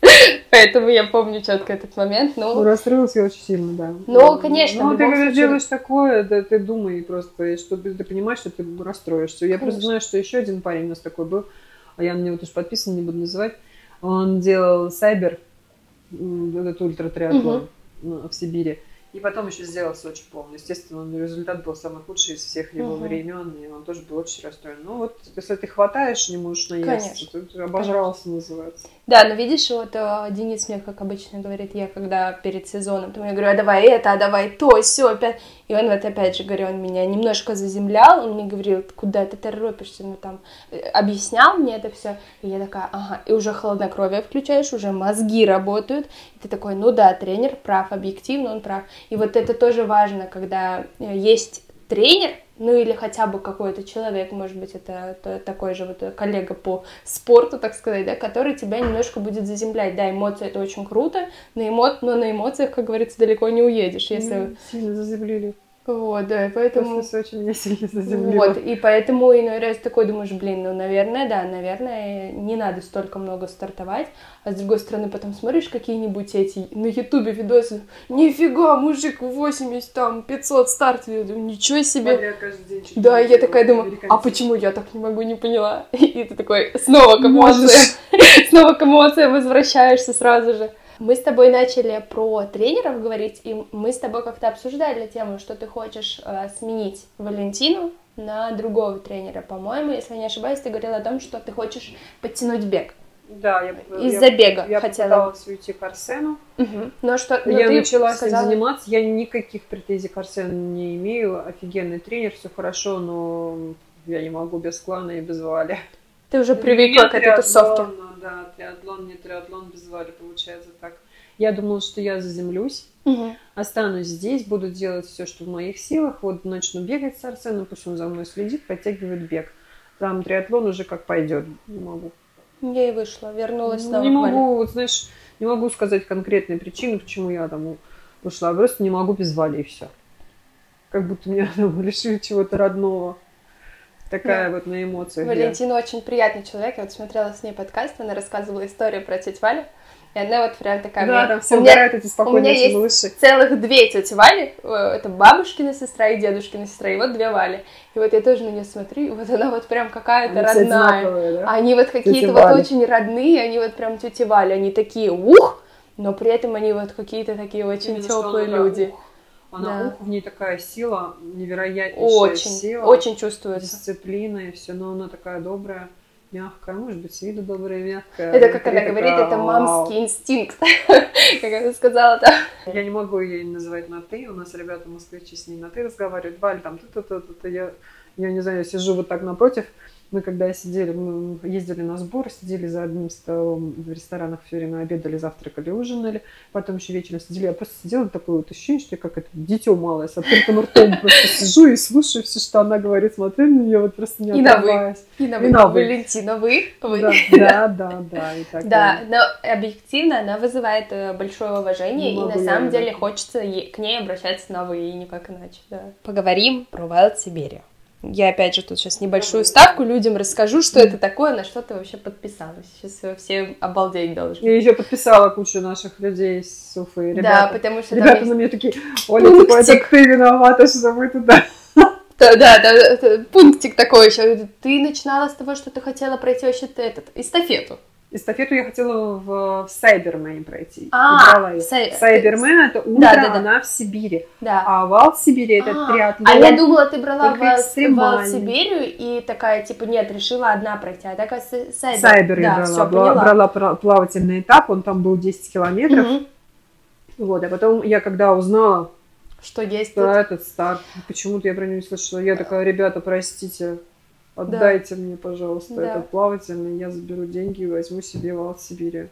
Поэтому я помню четко этот момент. Ну, Ну, расстроился я очень сильно, да. Ну, конечно, в Ну, ты когда случае. делаешь такое, да, ты думай просто, что ты, ты понимаешь, что ты расстроишься. Я просто Конечно. знаю, что еще один парень у нас такой был, а я на него тоже подписан, не буду называть. Он делал сайбер, этот ультратриатлон ну, в Сибири. И потом еще сделал Сочи полный. Естественно, он- результат был самый худший из всех его Мгм. времен, и он тоже был очень расстроен. Ну вот, если ты хватаешь, не можешь наесться, Конечно. ты обожрался, называется. Да, но видишь, вот э, Денис мне, как обычно, говорит, я когда перед сезоном, то я говорю, а давай это, а давай то, все опять. И он вот опять же, говорю, он меня немножко заземлял, он мне говорил, куда ты торопишься, ну там, э, объяснял мне это все. И я такая, ага, и уже холоднокровие включаешь, уже мозги работают. И ты такой, ну да, тренер прав, объективно он прав. И вот это тоже важно, когда э, есть тренер, ну или хотя бы какой-то человек, может быть, это то- такой же вот коллега по спорту, так сказать, да, который тебя немножко будет заземлять. Да, эмоции это очень круто, на эмо... но на эмоциях, как говорится, далеко не уедешь, если... М, Сильно заземлили. Вот, да, и поэтому... После Сочи меня сильно заземлило. Вот, и поэтому иной раз такой думаешь, блин, ну, наверное, да, наверное, не надо столько много стартовать, а с другой стороны потом смотришь какие-нибудь эти на ютубе видосы, нифига, мужик 80, там, 500 старт, ничего себе. Смотря каждый день Да, я такая думаю, а почему я так не могу, не поняла. И ты такой снова к эмоциям, снова к эмоциям возвращаешься сразу же. Мы с тобой начали про тренеров говорить, и мы с тобой как-то обсуждали тему, что ты хочешь э, сменить Валентину на другого тренера. По-моему, если я не ошибаюсь, ты говорила о том, что ты хочешь подтянуть бег. Да, я Из-за бега я хотела. попыталась уйти к Арсену. Мгм. Но что но я начала с ним сказала- заниматься. Я никаких претензий к Арсену не имею. Офигенный тренер, все хорошо, но я не могу без клана и без Вали. Ты уже привыкла Не к этой тусовке. триатлон, ну Да, триатлон, не триатлон без Вали, получается так. Я думала, что я заземлюсь, Мгм. останусь здесь, буду делать все, что в моих силах. Вот начну бегать с Арсеном, пусть он за мной следит, подтягивает бег. Там триатлон уже как пойдет. Не могу. Я и вышла, вернулась Ну, снова не могу, вот знаешь, не могу сказать конкретные причины, почему я там ушла. Просто не могу без Вали и все. Как будто меня там лишили чего-то родного. Такая вот на эмоциях. я. Валентина очень приятный человек. Я вот смотрела с ней подкаст, она рассказывала историю про тетю Валю. И она вот прям такая... Да, мне- там все у меня угорают эти у спокойные меня все есть малыши. целых две тети Вали. Э, Это бабушкина сестра и дедушкина сестра. И вот две Вали. И вот я тоже на нее смотрю, и вот она вот прям какая-то родная. да? Они вот какие-то вот Вали. очень родные, они вот прям тети Вали. Они такие ух, но при этом они вот какие-то такие очень теплые люди. ух. Она Да. ух, в ней такая сила, невероятнейшая Очень, сила. очень чувствуется. Дисциплина и все, но она такая добрая, мягкая, может быть, с виду добрая, мягкая. Это, как она говорит, такая, это мамский инстинкт, как она сказала, да. Я не могу ей называть на ты. У нас ребята москвичи с ней на ты разговаривают. Валь, там ты то то я, я не знаю, я сижу вот так напротив. Мы когда сидели, мы ездили на сбор, сидели за одним столом в ресторанах все время, обедали, завтракали, ужинали. Потом еще вечером сидели. Я просто сидела, такое вот ощущение, что я как это дитё малое с открытым ртом просто сижу и слушаю все, что она говорит, смотрю на нее, вот просто не И на вы. отрываясь. И на вы. Валентина, вы, вы. Да, да, да, да. И так Да, но объективно она вызывает э, большое уважение, и на самом деле хочется к ней обращаться на вы, и никак иначе, да. Поговорим про Wild Siberia. Я опять же тут сейчас небольшую ставку людям расскажу, что это такое, на что ты вообще подписалась. Сейчас все обалдеть должны. Я еще подписала кучу наших людей с Уфы. Да, Ребята, потому что Ребята есть- на меня такие, Оля, типа, это ты виновата, что мы туда. Да, да, да, пунктик такой еще. Ты начинала с того, что ты хотела пройти вообще этот эстафету. Эстафету я хотела в, в Сайбермен пройти. А. Сай- Сайбермен это утро, Да, да, да. она в Сибири. Да. А Вал в Сибири это А, триатлон. А я думала, ты брала только в. Сибирию и такая, типа, нет, решила одна пройти, а такая Сайбер. Сайбер я да, брала, всё, брала, брала плавательный этап, он там был 10 километров. Вот, а потом я когда узнала Что есть про этот старт, почему-то я про него не слышала, я такая, ребята, простите, отдайте мне, пожалуйста, Да. этот плавательный, я заберу деньги и возьму себе в Сибири.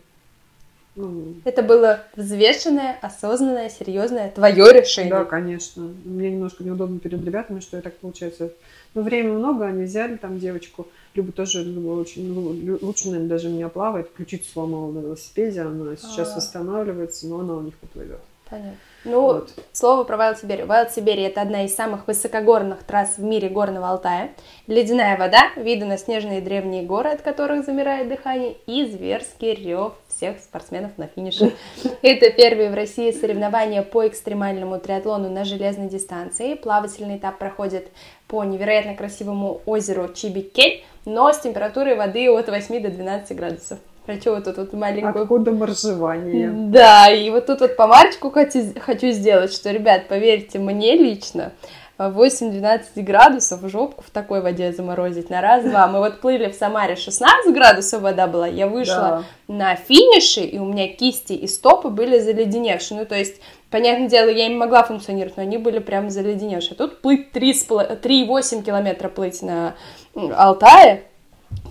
Ну, Это было взвешенное, осознанное, серьезное твое решение. Да, конечно. Мне немножко неудобно перед ребятами, что я так получается. Ну, времени много, они взяли там девочку. Люба тоже Люба очень ну, лучше, наверное, даже меня плавает. Ключицу сломала на велосипеде, она сейчас А. восстанавливается, но она у них поплывет. Понятно. Ну, вот. слово про. Wild Сибирь это одна из самых высокогорных трасс в мире горного Алтая. Ледяная вода, виды на снежные древние горы, от которых замирает дыхание, и зверский рев всех спортсменов на финише. Это первые в России соревнования по экстремальному триатлону на железной дистанции. Плавательный этап проходит по невероятно красивому озеру Чибикель, но с температурой воды от 8 до 12 градусов. Хочу вот тут вот маленькую... Откуда моржевание? Да, и вот тут вот помарочку хочу, хочу сделать, что, ребят, поверьте, мне лично 8-12 градусов жопку в такой воде заморозить на раз-два. Мы вот плыли в Самаре, 16 градусов вода была, я вышла да. на финише, и у меня кисти и стопы были заледеневшие. Ну, то есть, понятное дело, я не могла функционировать, но они были прям заледеневшие. Тут плыть 3,8 километра плыть на Алтае,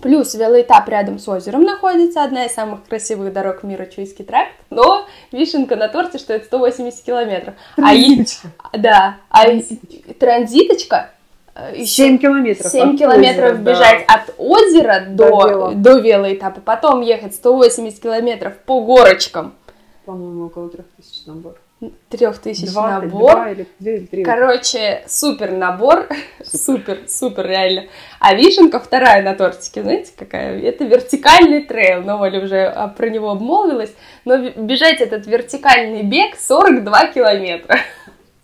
Плюс велоэтап рядом с озером находится, одна из самых красивых дорог мира Чуйский тракт, но вишенка на торте, что это 180 километров. Транзиточка. А, да, а транзиточка 7 километров. 7 километров озера, бежать да. от озера до, до, до велоэтапа, потом ехать 180 километров по горочкам. По-моему, около 3000 набор трех тысяч набор. Два или, две или три. Короче, супер набор, супер, супер, реально. А вишенка вторая на тортике, знаете, какая? Это вертикальный трейл, но Оля уже про него обмолвилась. Но бежать этот вертикальный бег 42 километра.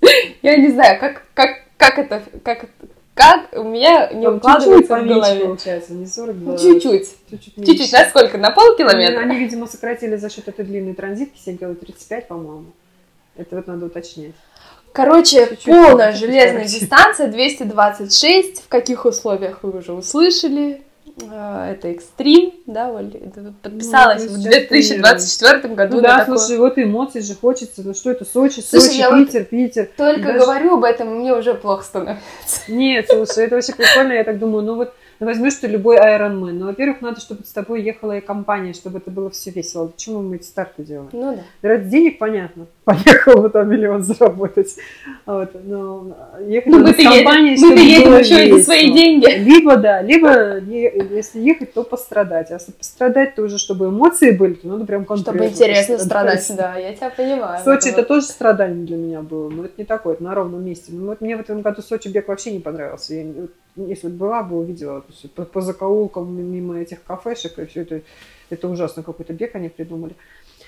Я не знаю, как, как, как это, как, как у меня не Там укладывается чуть-чуть в голове. получается, не 42. Чуть-чуть. Чуть-чуть, чуть-чуть. на сколько? На полкилометра? Они, они, видимо, сократили за счет этой длинной транзитки 7 километров 35, по-моему. Это вот надо уточнять. Короче, Чуть-чуть полная железная короче. дистанция 226. В каких условиях вы уже услышали? А, это экстрим, да, Оль? Подписалась ну, в 2024 году. Ну, да, такое... слушай, вот эмоции же хочется. Ну что это, Сочи, слушай, Сочи, Питер, вот Питер. Только даже... говорю об этом, мне уже плохо становится. Нет, слушай, это вообще прикольно. Я так думаю, ну вот ну, возьмешь ты любой Ironman. Ну, во-первых, надо, чтобы с тобой ехала и компания, чтобы это было все весело. Почему мы эти старты делаем? Ну да. Ради денег, понятно. Поехал бы там миллион заработать. Вот, но ехать ну, мы с компанией, едем, чтобы едем было еще за свои деньги. Либо, да, либо если ехать, то пострадать. А если пострадать, то уже, чтобы эмоции были, то надо прям конкретно. Чтобы интересно страдать, да, я тебя понимаю. Сочи это, тоже страдание для меня было, но это не такое, это на ровном месте. Ну, вот мне в этом году Сочи бег вообще не понравился. Я если бы была бы, увидела по, по закоулкам мимо этих кафешек, и все это, это ужасно какой-то бег они придумали.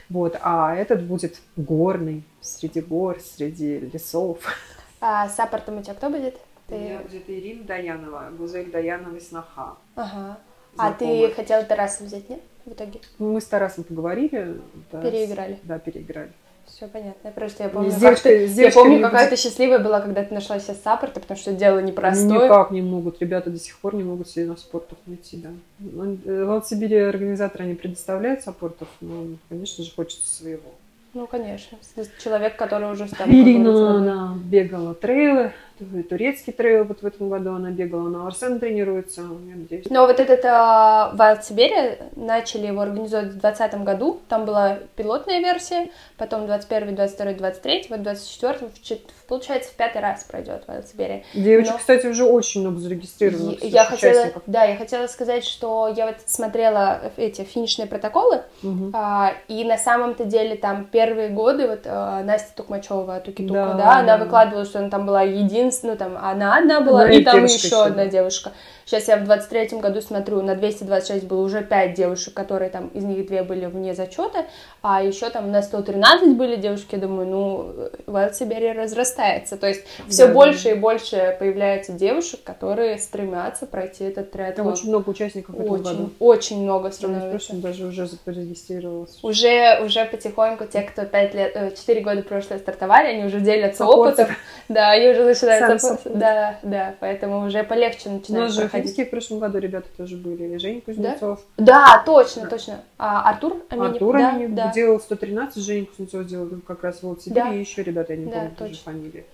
Вот, а этот будет горный, среди гор, среди лесов. А саппортом у тебя кто будет? Ты... У меня будет Ирина Даянова, Гузель Даянова и Сноха. Ага. А ты хотела Тараса взять, нет, в итоге? Ну, мы с Тарасом поговорили. Переиграли. Да, переиграли. Все понятно. Просто я помню, как ты, я помню, какая ты счастливая была, когда ты нашла себе саппорта, потому что дело непростое. Никак не могут. Ребята до сих пор не могут себе на спортов найти, да. Ну, э, в Алсибири организаторы не предоставляют саппортов, но, конечно же, хочется своего. Ну, конечно. Человек, который уже стал... Ирина, она бегала трейлы, турецкий трейл вот в этом году она бегала, на Арсен тренируется, я надеюсь. Но вот этот uh, Wild Siberia начали его организовать в 2020 году, там была пилотная версия, потом 21, 22, 23, вот 24, получается, в пятый раз пройдет Wild Siberia. Девочек, Но... кстати, уже очень много зарегистрировано. Я хотела, да, я хотела сказать, что я вот смотрела эти финишные протоколы, угу. а, и на самом-то деле там первые годы, вот а, Настя Тукмачева, Туки-Тука, да, да, она выкладывала, что она там была единственная, ну там она одна была, ну, и там еще одна девушка. Сейчас я в 23-м году смотрю, на 226 было уже 5 девушек, которые там, из них две были вне зачета, а еще там на 113 были девушки, я думаю, ну, Wild Siberia разрастается. То есть все да, больше да. и больше появляется девушек, которые стремятся пройти этот триатлон. Там очень много участников в этом очень, году. Очень много становится. Я даже уже зарегистрировалась. Уже, уже потихоньку те, кто 5 лет, 4 э, года прошлое стартовали, они уже делятся опытом. Да, они уже начинают... Да, да, поэтому уже полегче начинают проходить Хабибские в прошлом году ребята тоже были, или Женя Кузнецов. Да, да точно, да. точно. А Артур Аминев? Артур Аминев да. делал 113, Женя Кузнецов делал как раз в Сибири, да. и еще ребята, я не да, помню точно. тоже фамилии.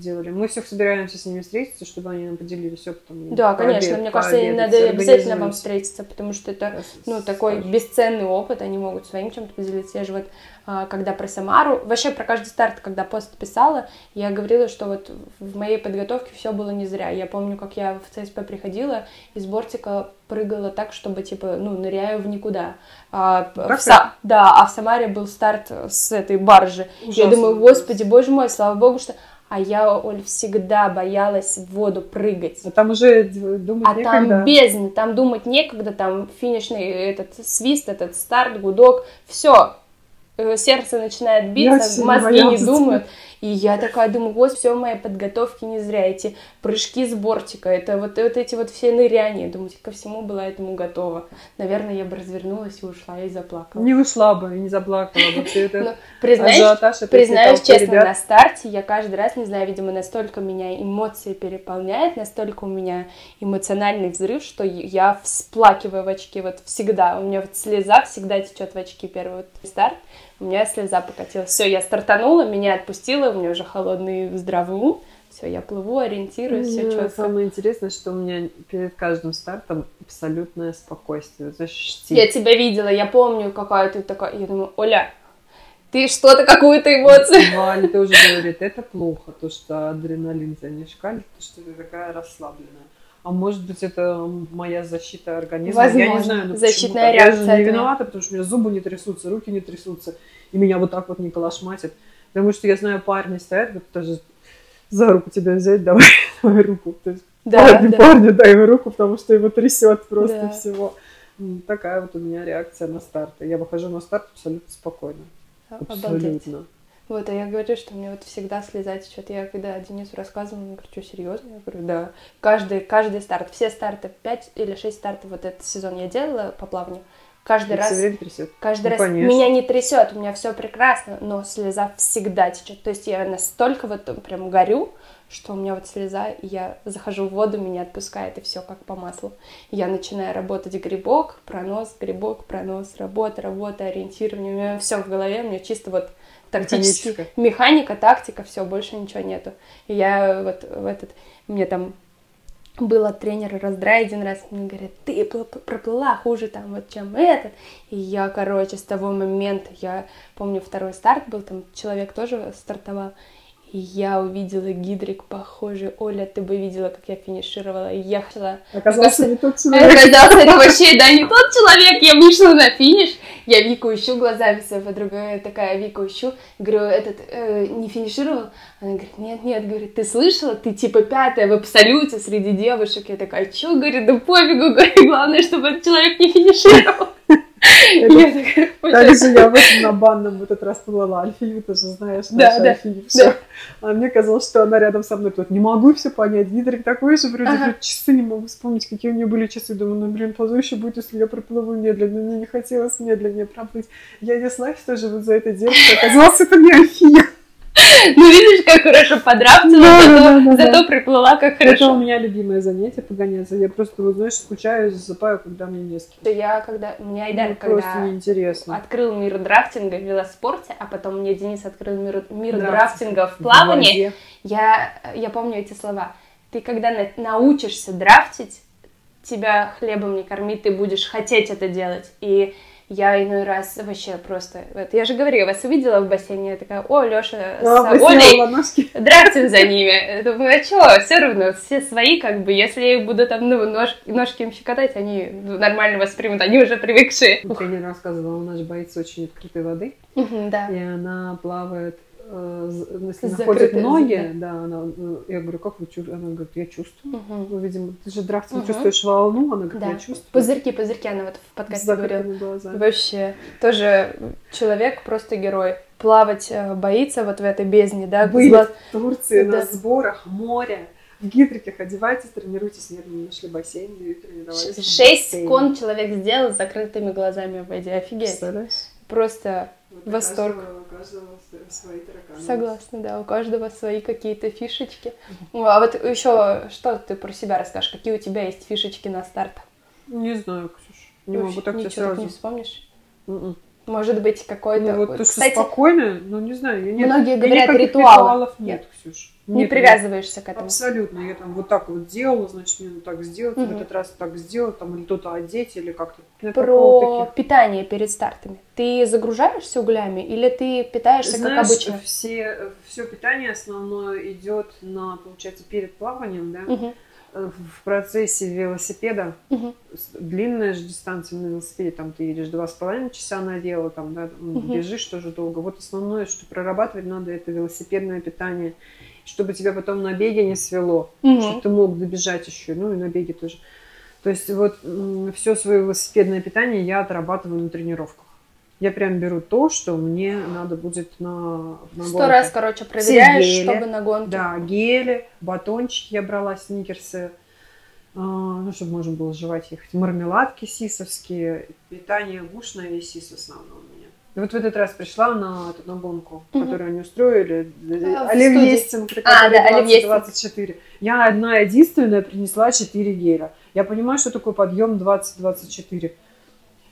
Делали. Мы всех собираемся с ними встретиться, чтобы они нам поделились опытом. Да, конечно, мне кажется, им надо обязательно вам встретиться, потому что это, ну, такой бесценный опыт, они могут своим чем-то поделиться. Я же вот, а, когда про Самару, вообще про каждый старт, когда пост писала, я говорила, что вот в моей подготовке все было не зря. Я помню, как я в ЦСП приходила, из бортика прыгала так, чтобы, типа, ну, ныряю в никуда. А, в Са... Да, а в Самаре был старт с этой баржи. Ужасно, я думаю, господи, боже мой, слава богу, что а я, Оль, всегда боялась в воду прыгать. А там уже думать а некогда. А там бездна, там думать некогда, там финишный этот свист, этот старт, гудок, все, э, сердце начинает биться, мозги не думают. И я такая думаю, вот все моей подготовки не зря, эти прыжки с бортика, это вот, вот эти вот все ныряния, думаю, ко всему была этому готова. Наверное, я бы развернулась и ушла, и заплакала. Не ушла бы, и не заплакала бы. Все это Но, признаюсь, признаюсь честно, на старте я каждый раз, не знаю, видимо, настолько меня эмоции переполняют, настолько у меня эмоциональный взрыв, что я всплакиваю в очки, вот всегда. У меня вот слеза всегда течет в очки первый вот старт у меня слеза покатилась. Все, я стартанула, меня отпустила, у меня уже холодный здравый ум. Все, я плыву, ориентируюсь, все четко. Самое интересное, что у меня перед каждым стартом абсолютное спокойствие. Знаешь, Я тебя видела, я помню, какая ты такая. Я думаю, Оля, ты что-то, какую-то эмоцию. Ваня тоже говорит, это плохо, то, что адреналин за ней шкалит, то, что ты такая расслабленная. А может быть, это моя защита организма. Возможно. Я не знаю, ну, защитная реакция. Я же не виновата, потому что у меня зубы не трясутся, руки не трясутся, и меня вот так вот не колошматит. Потому что я знаю, парни стоят, вот даже за руку тебя взять, давай, давай руку. То есть да, парни, да. парню дай ему руку, потому что его трясет просто да. всего. Такая вот у меня реакция на старт. Я выхожу на старт абсолютно спокойно. Абсолютно. Вот, а я говорю, что мне вот всегда слезать что-то. Я когда Денису рассказывала, он говорит, что, серьезно? Я говорю, да. Каждый, каждый старт, все старты, 5 или 6 стартов вот этот сезон я делала по плаванию. Каждый раз... Все время трясет. Каждый ну, раз конечно. меня не трясет, у меня все прекрасно, но слеза всегда течет. То есть я настолько вот прям горю, что у меня вот слеза, и я захожу в воду, меня отпускает, и все как по маслу. Я начинаю работать грибок, пронос, грибок, пронос, работа, работа, ориентирование. У меня все в голове, у меня чисто вот тактически. Механика, тактика, все, больше ничего нету. И я вот в этот, мне там был от тренера раздрай один раз, мне говорят, ты проплыла хуже там вот, чем этот. И я, короче, с того момента, я помню, второй старт был, там человек тоже стартовал, я увидела гидрик похожий. Оля, ты бы видела, как я финишировала. И я хотела... Оказался не тот человек. Оказался это вообще, да, не тот человек. Я вышла на финиш. Я Вику ищу глазами, своя подруга такая, Вику ищу. Говорю, этот э, не финишировал? Она говорит, нет, нет, говорит, ты слышала? Ты типа пятая в абсолюте среди девушек. Я такая, что, говорит, да пофигу, говорит, главное, чтобы этот человек не финишировал. Также я вот на банном в этот раз плыла Альфию, ты же знаешь, да, да, все. А мне казалось, что она рядом со мной. Тут не могу все понять. Гидрик такой же, вроде ага. часы не могу вспомнить, какие у нее были часы. Думаю, ну, блин, позорище будет, если я проплыву медленно. Мне не хотелось медленнее проплыть. Я неслась тоже вот за этой девушкой. Оказалось, это не Альфия. Ну, видишь, как хорошо подрафтила, да, зато, да, да, зато да. приплыла как хорошо. Это у меня любимое занятие погоняться. Я просто, вот, знаешь, скучаю, засыпаю, когда мне не с кем. Я когда... У меня Айдар, ну, когда неинтересно. открыл мир драфтинга в велоспорте, а потом мне Денис открыл мир, мир драфтинга в плавании, я, я помню эти слова. Ты когда на, научишься драфтить, тебя хлебом не кормить, ты будешь хотеть это делать. И я иной раз вообще просто... Вот, я же говорю, я вас увидела в бассейне, я такая, о, Лёша с а, Олей, драться за ними. Думаю, а что, все равно, все свои, как бы, если я буду там, ну, нож, ножки им щекотать, они нормально воспримут, они уже привыкшие. Тренер рассказывала, у нас боится очень открытой воды, да. и она плавает Э, если находит ноги, да, она, э, я говорю, как вы чувствуете? Она говорит, я чувствую. Угу. Ну, видимо, ты же драхтом угу. чувствуешь волну, она говорит, да. я чувствую. Пузырьки, пузырьки, она вот в подкасте говорила. Глазами. Вообще, тоже человек, просто герой. Плавать э, боится вот в этой бездне, да? Были в Турции да. на сборах море в гидриках одевайтесь, тренируйтесь. Нет, мы нашли бассейн и тренировались. Шесть секунд человек сделал с закрытыми глазами в воде. Офигеть. Просто вот восторг. У каждого, свои тараканы. Согласна, да, у каждого свои какие-то фишечки. А вот еще что ты про себя расскажешь? Какие у тебя есть фишечки на старт? Не знаю, Ксюш. Не Вообще, могу так ничего сразу. так не вспомнишь? Mm-mm. М-м. Может быть, какой-то... Ну, вот то, Кстати, что спокойно, ну, не знаю, нет, многие говорят, ритуалов. ритуалов нет, Ксюш. Не нет, привязываешься к этому. Абсолютно. Я там вот так вот делала, значит, мне надо так сделать, угу. в этот раз так сделать, там, или кто-то одеть, или как-то. Про питание перед стартами. Ты загружаешься углями или ты питаешься Знаешь, как обычно? Все, все питание основное идет на, получается, перед плаванием, да? Угу в процессе велосипеда, угу. длинная же дистанция на велосипеде, там ты едешь два с половиной часа на дело, там, да, угу. бежишь тоже долго. Вот основное, что прорабатывать надо, это велосипедное питание, чтобы тебя потом на беге не свело, угу. чтобы ты мог добежать еще, ну и на беге тоже. То есть вот все свое велосипедное питание я отрабатываю на тренировках. Я прям беру то, что мне надо будет на, на Сто раз, короче, проверяешь, гели, чтобы на гонке. Да, гели, батончики я брала, сникерсы, а, ну, чтобы можно было жевать их. Мармеладки сисовские, питание гушное и сис в основном. И вот в этот раз пришла на, эту, на гонку, угу. которую они устроили. А, Оливьестинг, а, да, 20, 24. Я одна единственная принесла 4 геля. Я понимаю, что такое подъем 20-24.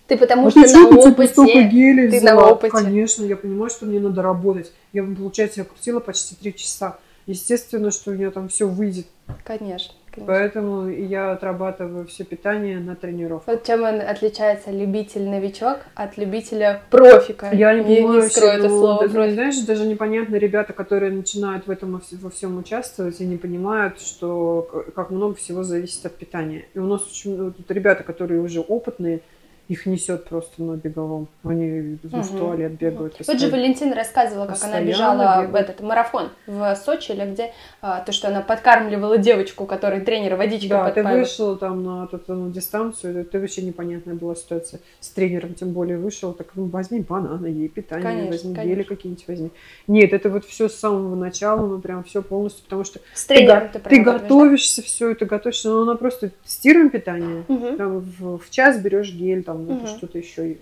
Ты потому а что ты на опыте. столько гелей ты взяла? на опыте. Конечно, я понимаю, что мне надо работать. Я, получается, я крутила почти три часа. Естественно, что у меня там все выйдет. Конечно. Конечно. Поэтому я отрабатываю все питание на тренировках. Вот чем он отличается любитель-новичок от любителя-профика? Я не понимаю, не скрою это слово. Даже, знаешь, даже непонятно ребята, которые начинают в этом во всем участвовать и не понимают, что как много всего зависит от питания. И у нас очень вот, ребята, которые уже опытные, их несет просто на беговом. Они угу. в туалет бегают. Вот же Валентина рассказывала, как она бежала бегают. в этот марафон в Сочи, или где, а, то, что она подкармливала девочку, которой тренер водичкой Да, подпаивал. ты вышел там на эту на дистанцию, это вообще непонятная была ситуация. С тренером тем более вышел, так ну, возьми бананы, ей питание, конечно, возьми конечно. гели какие-нибудь возьми. Нет, это вот все с самого начала, мы прям все полностью, потому что с тренером ты, ты готовишься, да? все, это готовишься, но она просто тестируем питание, угу. там в, в час берешь гель, там там угу. что-то еще.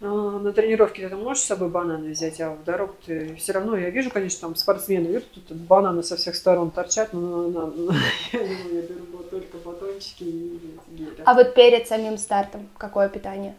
А, на тренировке ты можешь с собой бананы взять, а в дорогу ты все равно, я вижу, конечно, там спортсмены идут, тут бананы со всех сторон торчат, но, но, но я, я беру только батончики и. А вот перед самим стартом какое питание?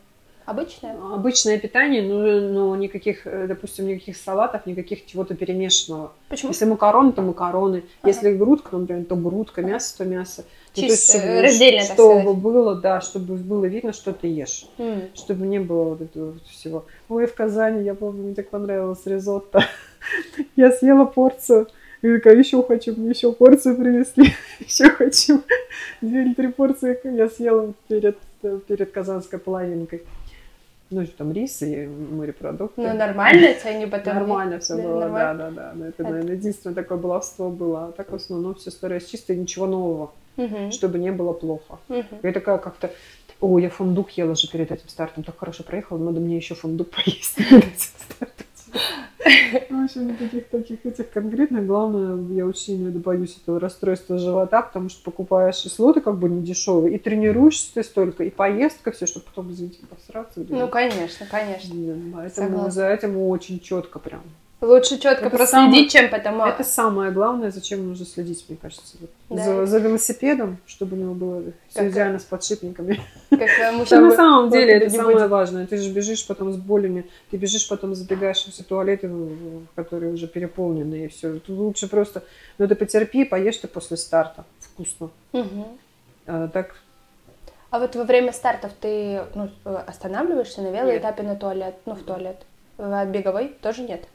Обычное? Обычное питание, но, но никаких, э, допустим, никаких салатов, никаких чего-то перемешанного. Почему? Если макароны, то макароны. Ага. Если грудка, например, то грудка, мясо, то мясо. Чисто, ну, то есть, чтобы, раздельно, чтобы так было, да, чтобы было видно, что ты ешь. Mm. Чтобы не было вот этого всего. Ой, в Казани, я помню, мне так понравилось ризотто. я съела порцию. И такая, еще хочу, мне еще порцию привезли. еще хочу. Две или три порции я съела перед, перед казанской половинкой ну, там рис и морепродукты. Ну, нормально тебе не потом? Нормально все было, нормально? да, да, да. Это, наверное, единственейное такое баловство было. А так в основном все стараюсь чисто, ничего нового, угу. чтобы не было плохо. Угу. Я такая как-то, о, я фундук ела же перед этим стартом, так хорошо проехала, надо мне еще фундук поесть перед этим стартом. В общем, никаких таких этих конкретных. Главное, я очень сильно боюсь этого расстройства живота, потому что покупаешь и слоты как бы не дешевые, и тренируешься ты столько, и поездка, все, чтобы потом, извините, посраться. Ну, конечно, конечно. Поэтому за этим очень четко прям Лучше четко это проследить, самое, чем потом. Это самое главное, зачем нужно следить, мне кажется. Да. За, за велосипедом, чтобы у него было все как идеально с подшипниками. Как на самом деле это самое важное. Ты же бежишь потом с болями, ты бежишь потом забегаешь в все туалеты, которые уже переполнены, и все. Тут лучше просто, ну ты потерпи, поешь ты после старта. Вкусно. Угу. А, так а вот во время стартов ты ну, останавливаешься на велоэтапе на туалет, ну в туалет? В беговой тоже нет?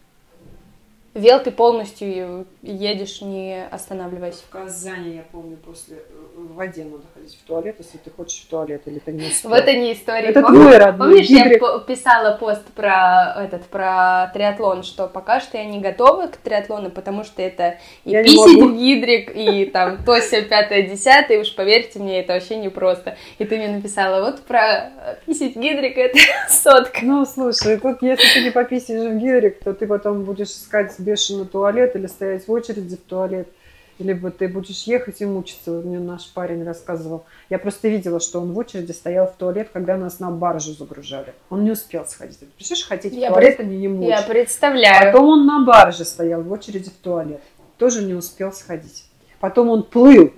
Вел ты полностью едешь, не останавливаясь. В Казани, я помню, после в воде надо ходить в туалет, если ты хочешь в туалет, или ты не успел. Вот они истории. Это Помни, твой родной Помнишь, гидрик. я писала пост про этот, про триатлон, что пока что я не готова к триатлону, потому что это и я писить гидрик, и там то, все, пятое, десятое, уж поверьте мне, это вообще непросто. И ты мне написала, вот про писить гидрик это сотка. Ну, слушай, тут если ты не пописишь в гидрик, то ты потом будешь искать бешеный туалет или стоять в очереди в туалет, либо ты будешь ехать и мучиться. Мне наш парень рассказывал. Я просто видела, что он в очереди стоял в туалет, когда нас на баржу загружали. Он не успел сходить. Представляешь, хотеть я в туалет, пред... а не мучить. Я представляю. Потом он на барже стоял в очереди в туалет. Тоже не успел сходить. Потом он плыл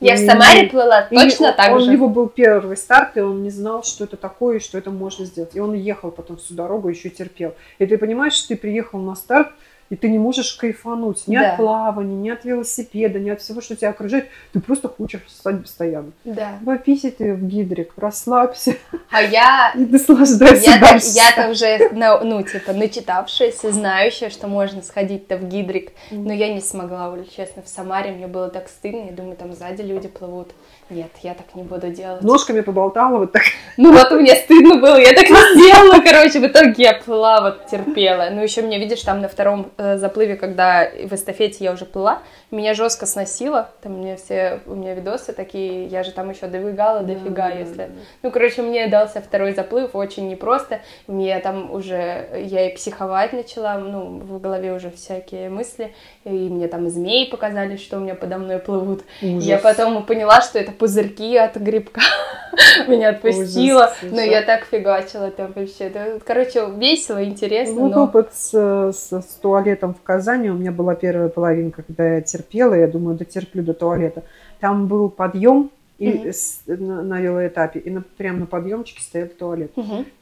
Я в Самаре плыла точно так он, же. У него был первый старт, и он не знал, что это такое, и что это можно сделать. И он ехал потом всю дорогу, еще терпел. И ты понимаешь, что ты приехал на старт, и ты не можешь кайфануть ни Да. от плавания, ни от велосипеда, ни от всего, что тебя окружает. Ты просто хочешь встать постоянно. Да. Пописи ты в гидрик, расслабься А я и наслаждайся Я, дальше. я-то уже, на- ну, типа, начитавшаяся, знающая, что можно сходить-то в гидрик, но я не смогла, честно, в Самаре мне было так стыдно, я думаю, там сзади люди плывут. Нет, я так не буду делать. Ножками поболтала вот так. Ну вот мне стыдно было, я так не сделала, короче, в итоге я плыла, вот терпела. Ну еще мне, видишь, там на втором э, заплыве, когда в эстафете я уже плыла, меня жестко сносило, там у меня все, у меня видосы такие, я же там еще добегала дофига, если... Ну, короче, мне дался второй заплыв, очень непросто, мне там уже, я и психовать начала, ну, в голове уже всякие мысли, и мне там змеи показали, что у меня подо мной плывут. Ужас. Я потом поняла, что это пузырьки от грибка. Меня отпустило. Ужас, Но я так фигачила там вообще. Короче, весело, интересно, Вот но... опыт с, с- с туалетом в Казани. У меня была первая половинка, когда я терпела. Я думаю, дотерплю до туалета. Там был подъем и Мгм. с- на, на велоэтапе. И на, прямо на подъемчике стоял туалет.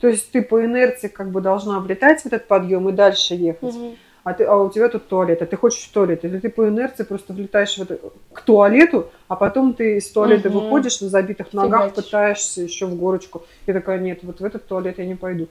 То есть ты по инерции как бы должна облетать в этот подъем и дальше ехать. А, ты, а у тебя тут туалет, а ты хочешь в туалет. И ты по инерции просто влетаешь в это- к туалету, а потом ты из туалета Мгм. выходишь на забитых ногах, Фигачишь. пытаешься еще в горочку. И такая, нет, вот в этот туалет я не пойду.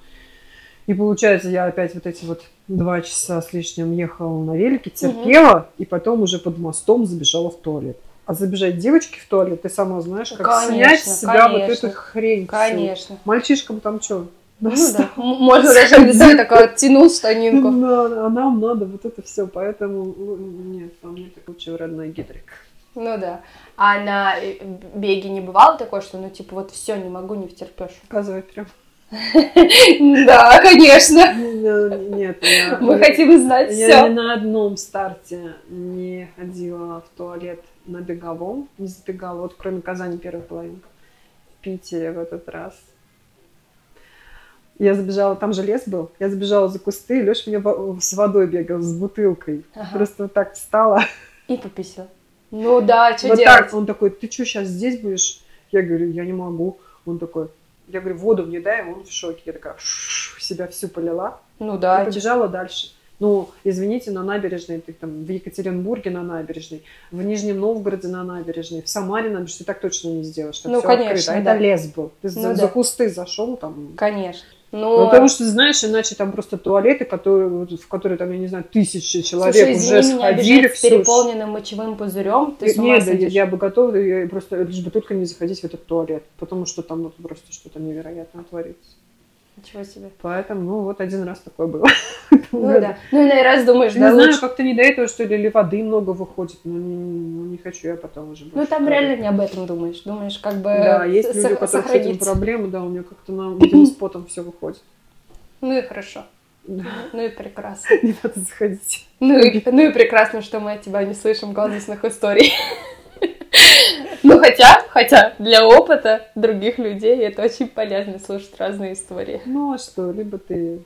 И получается, я опять вот эти вот два часа с лишним ехала на велике, терпела, и потом уже под мостом забежала в туалет. А забежать девочке в туалет, ты сама знаешь, как Конечно, снять с себя вот конечно. эту хрень. всю. Конечно. Мальчишкам там что? Ну да. Можно даже написать такой оттянул штанинку. Да, а нам надо вот это все, поэтому ну, нет, по мне так лучше родной гидрик. Ну да. А на э, беге не бывало такое, что ну типа вот все, не могу, не втерпешь? Показывай прям. Да, конечно. Ну, Нет, я, Мы я- хотим знать я все. ни на одном старте не ходила в туалет на беговом, не забегала, вот кроме Казани первая половинка. В Питере в этот раз. Я забежала, там же лес был, я забежала за кусты, Леша мне во- с водой бегал, с бутылкой. Ага. Просто вот так встала. И пописал. Ну да, что вот делать? так, он такой, ты что, сейчас здесь будешь? Я говорю, я не могу. Он такой, я говорю, воду мне дай, он в шоке. Я такая, «Ш-ш-ш», себя всю полила Ну и да. побежала дальше. Ну, извините, на набережной, ты там в Екатеринбурге на набережной, в Нижнем Новгороде на набережной, в Самаре на набережной, ты так точно не сделаешь. Там Ну, всё конечно, открыто. А да. это лес был. Ты Ну за, да. за кусты зашел там. Конечно. Ну, Ну, потому что, знаешь, иначе там просто туалеты, которые, в которые там, я не знаю, тысячи человек слушай, уже извини, меня сходили. обижать с переполненным мочевым пузырем, ты с ума Нет, сойдешь. я бы готова, я просто лишь бы только не заходить в этот туалет, потому что там вот просто что-то невероятное творится. Ничего себе. Поэтому, ну, вот один раз такое было. Ну да. Ну и на раз думаешь, Не да, знаю, лучше. как-то не до этого, что ли, или воды много выходит, но не, ну, не хочу я потом уже. Ну там реально не об этом думаешь. Думаешь, как бы Да, есть люди, у которых с этим проблемы, да, у меня как-то на потом все выходит. Ну и хорошо. Да. Ну и прекрасно. Не надо заходить. Ну и, ну и прекрасно, что мы от тебя не слышим казусных историй. Ну хотя, хотя для опыта других людей это очень полезно слушать разные истории. Ну, а что, либо ты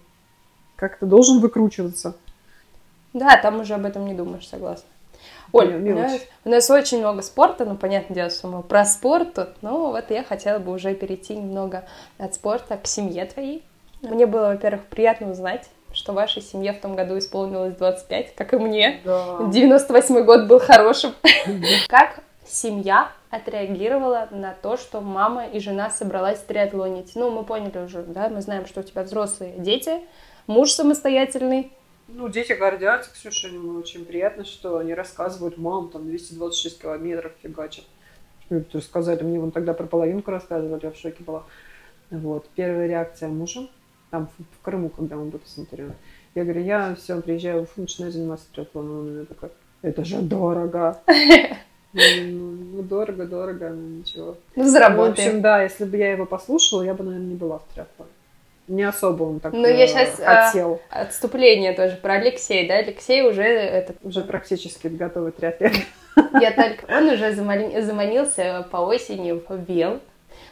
как-то должен выкручиваться. Да, там уже об этом не думаешь, согласна. Оль, у нас, у нас очень много спорта, ну, понятное дело, что мы про спорт тут, но вот я хотела бы уже перейти немного от спорта к семье твоей. Мне было, во-первых, приятно узнать, что вашей семье в том году исполнилось 25, как и мне. Да. 98 год был хорошим. Как семья отреагировала на то, что мама и жена собралась триатлонить? Ну, мы поняли уже, да, мы знаем, что у тебя взрослые дети, муж самостоятельный. Ну, дети гордятся, Ксюша, им очень приятно, что они рассказывают, мам, там 226 километров фигачат. Ну, это Рассказали мне, вон тогда про половинку рассказывали, я в шоке была. Вот, первая реакция мужа, там в, в Крыму, когда он был посмотрел. Я говорю, я все, приезжаю в Уфу, начинаю заниматься триатлоном. Он у меня такой, это же дорого. Ну, ну, дорого, дорого, ну ничего. Ну, В заработаем. общем, да, если бы я его послушала, я бы, наверное, не была в триатлоне. Не особо он так Ну, я э, щас, а, хотел. Отступление тоже про Алексея, да? Алексей уже этот Уже практически готовый триатлет. Я только... Он уже замани- заманился по осени в Вел.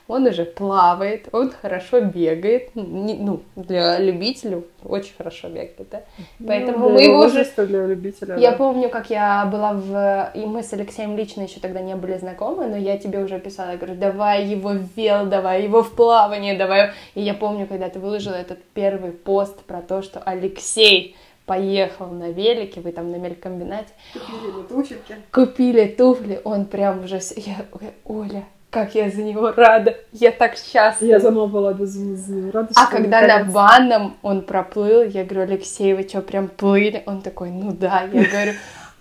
Он уже плавает, он хорошо бегает, ну, для любителей очень хорошо бегает, да. Ну Поэтому Ну, мы его уже... для любителя. Я да. помню, как я была в... И мы с Алексеем лично еще тогда не были знакомы, но я тебе уже писала, я говорю, давай его в вел, давай его в плавание, давай... И я помню, когда ты выложила этот первый пост про то, что Алексей поехал на велике, вы там на мелькомбинате, Купили туфельки. купили туфли, он прям уже... Я... Оля, как я за него рада, я так счастлива. Я сама была без, без радости. А когда на банном он проплыл, я говорю, Алексей, вы что, прям плыли? Он такой, ну да. Я говорю,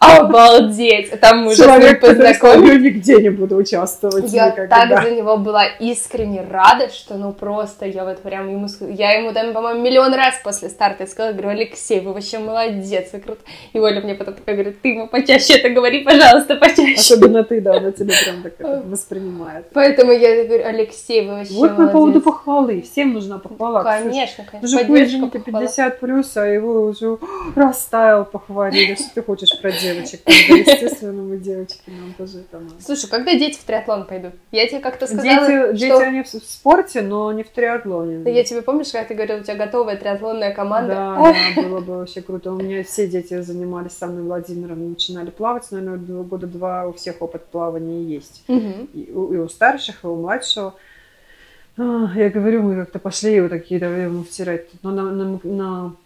обалдеть. Там мы уже с ним Человек, познакомились. нигде не буду участвовать Я никогда. так за него была искренне рада, что ну просто я вот прям ему... Я ему там, по-моему, миллион раз после старта сказала, говорю, Алексей, вы вообще молодец, вы круто. И Оля мне потом такая говорит, ты ему почаще это говори, пожалуйста, почаще. Особенно ты, да, она тебя прям так воспринимает. Поэтому я говорю, Алексей, вы вообще Вот по молодец. поводу похвалы. Всем нужна похвала. Конечно, конечно. Уже поддержка, извините, похвала. 50 плюс, а его уже растаял, похвалили. Что ты хочешь про девочек? Тогда, естественно, мы девочки, нам тоже это надо. Слушай, когда дети в триатлон пойдут? Я тебе как-то сказала, Дети, дети, что... они в спорте, но не в триатлоне. Да Я тебе помнишь, когда ты говорила, у тебя готовая триатлонная команда? Да, да, было бы вообще круто. У меня все дети занимались со мной Владимиром, начинали плавать, наверное, года два у всех опыт плавания есть. Мгм. И у, и у старших, и у младшего. А, Я говорю, мы как-то пошли вот такие давай ему втирать. Но на, на- на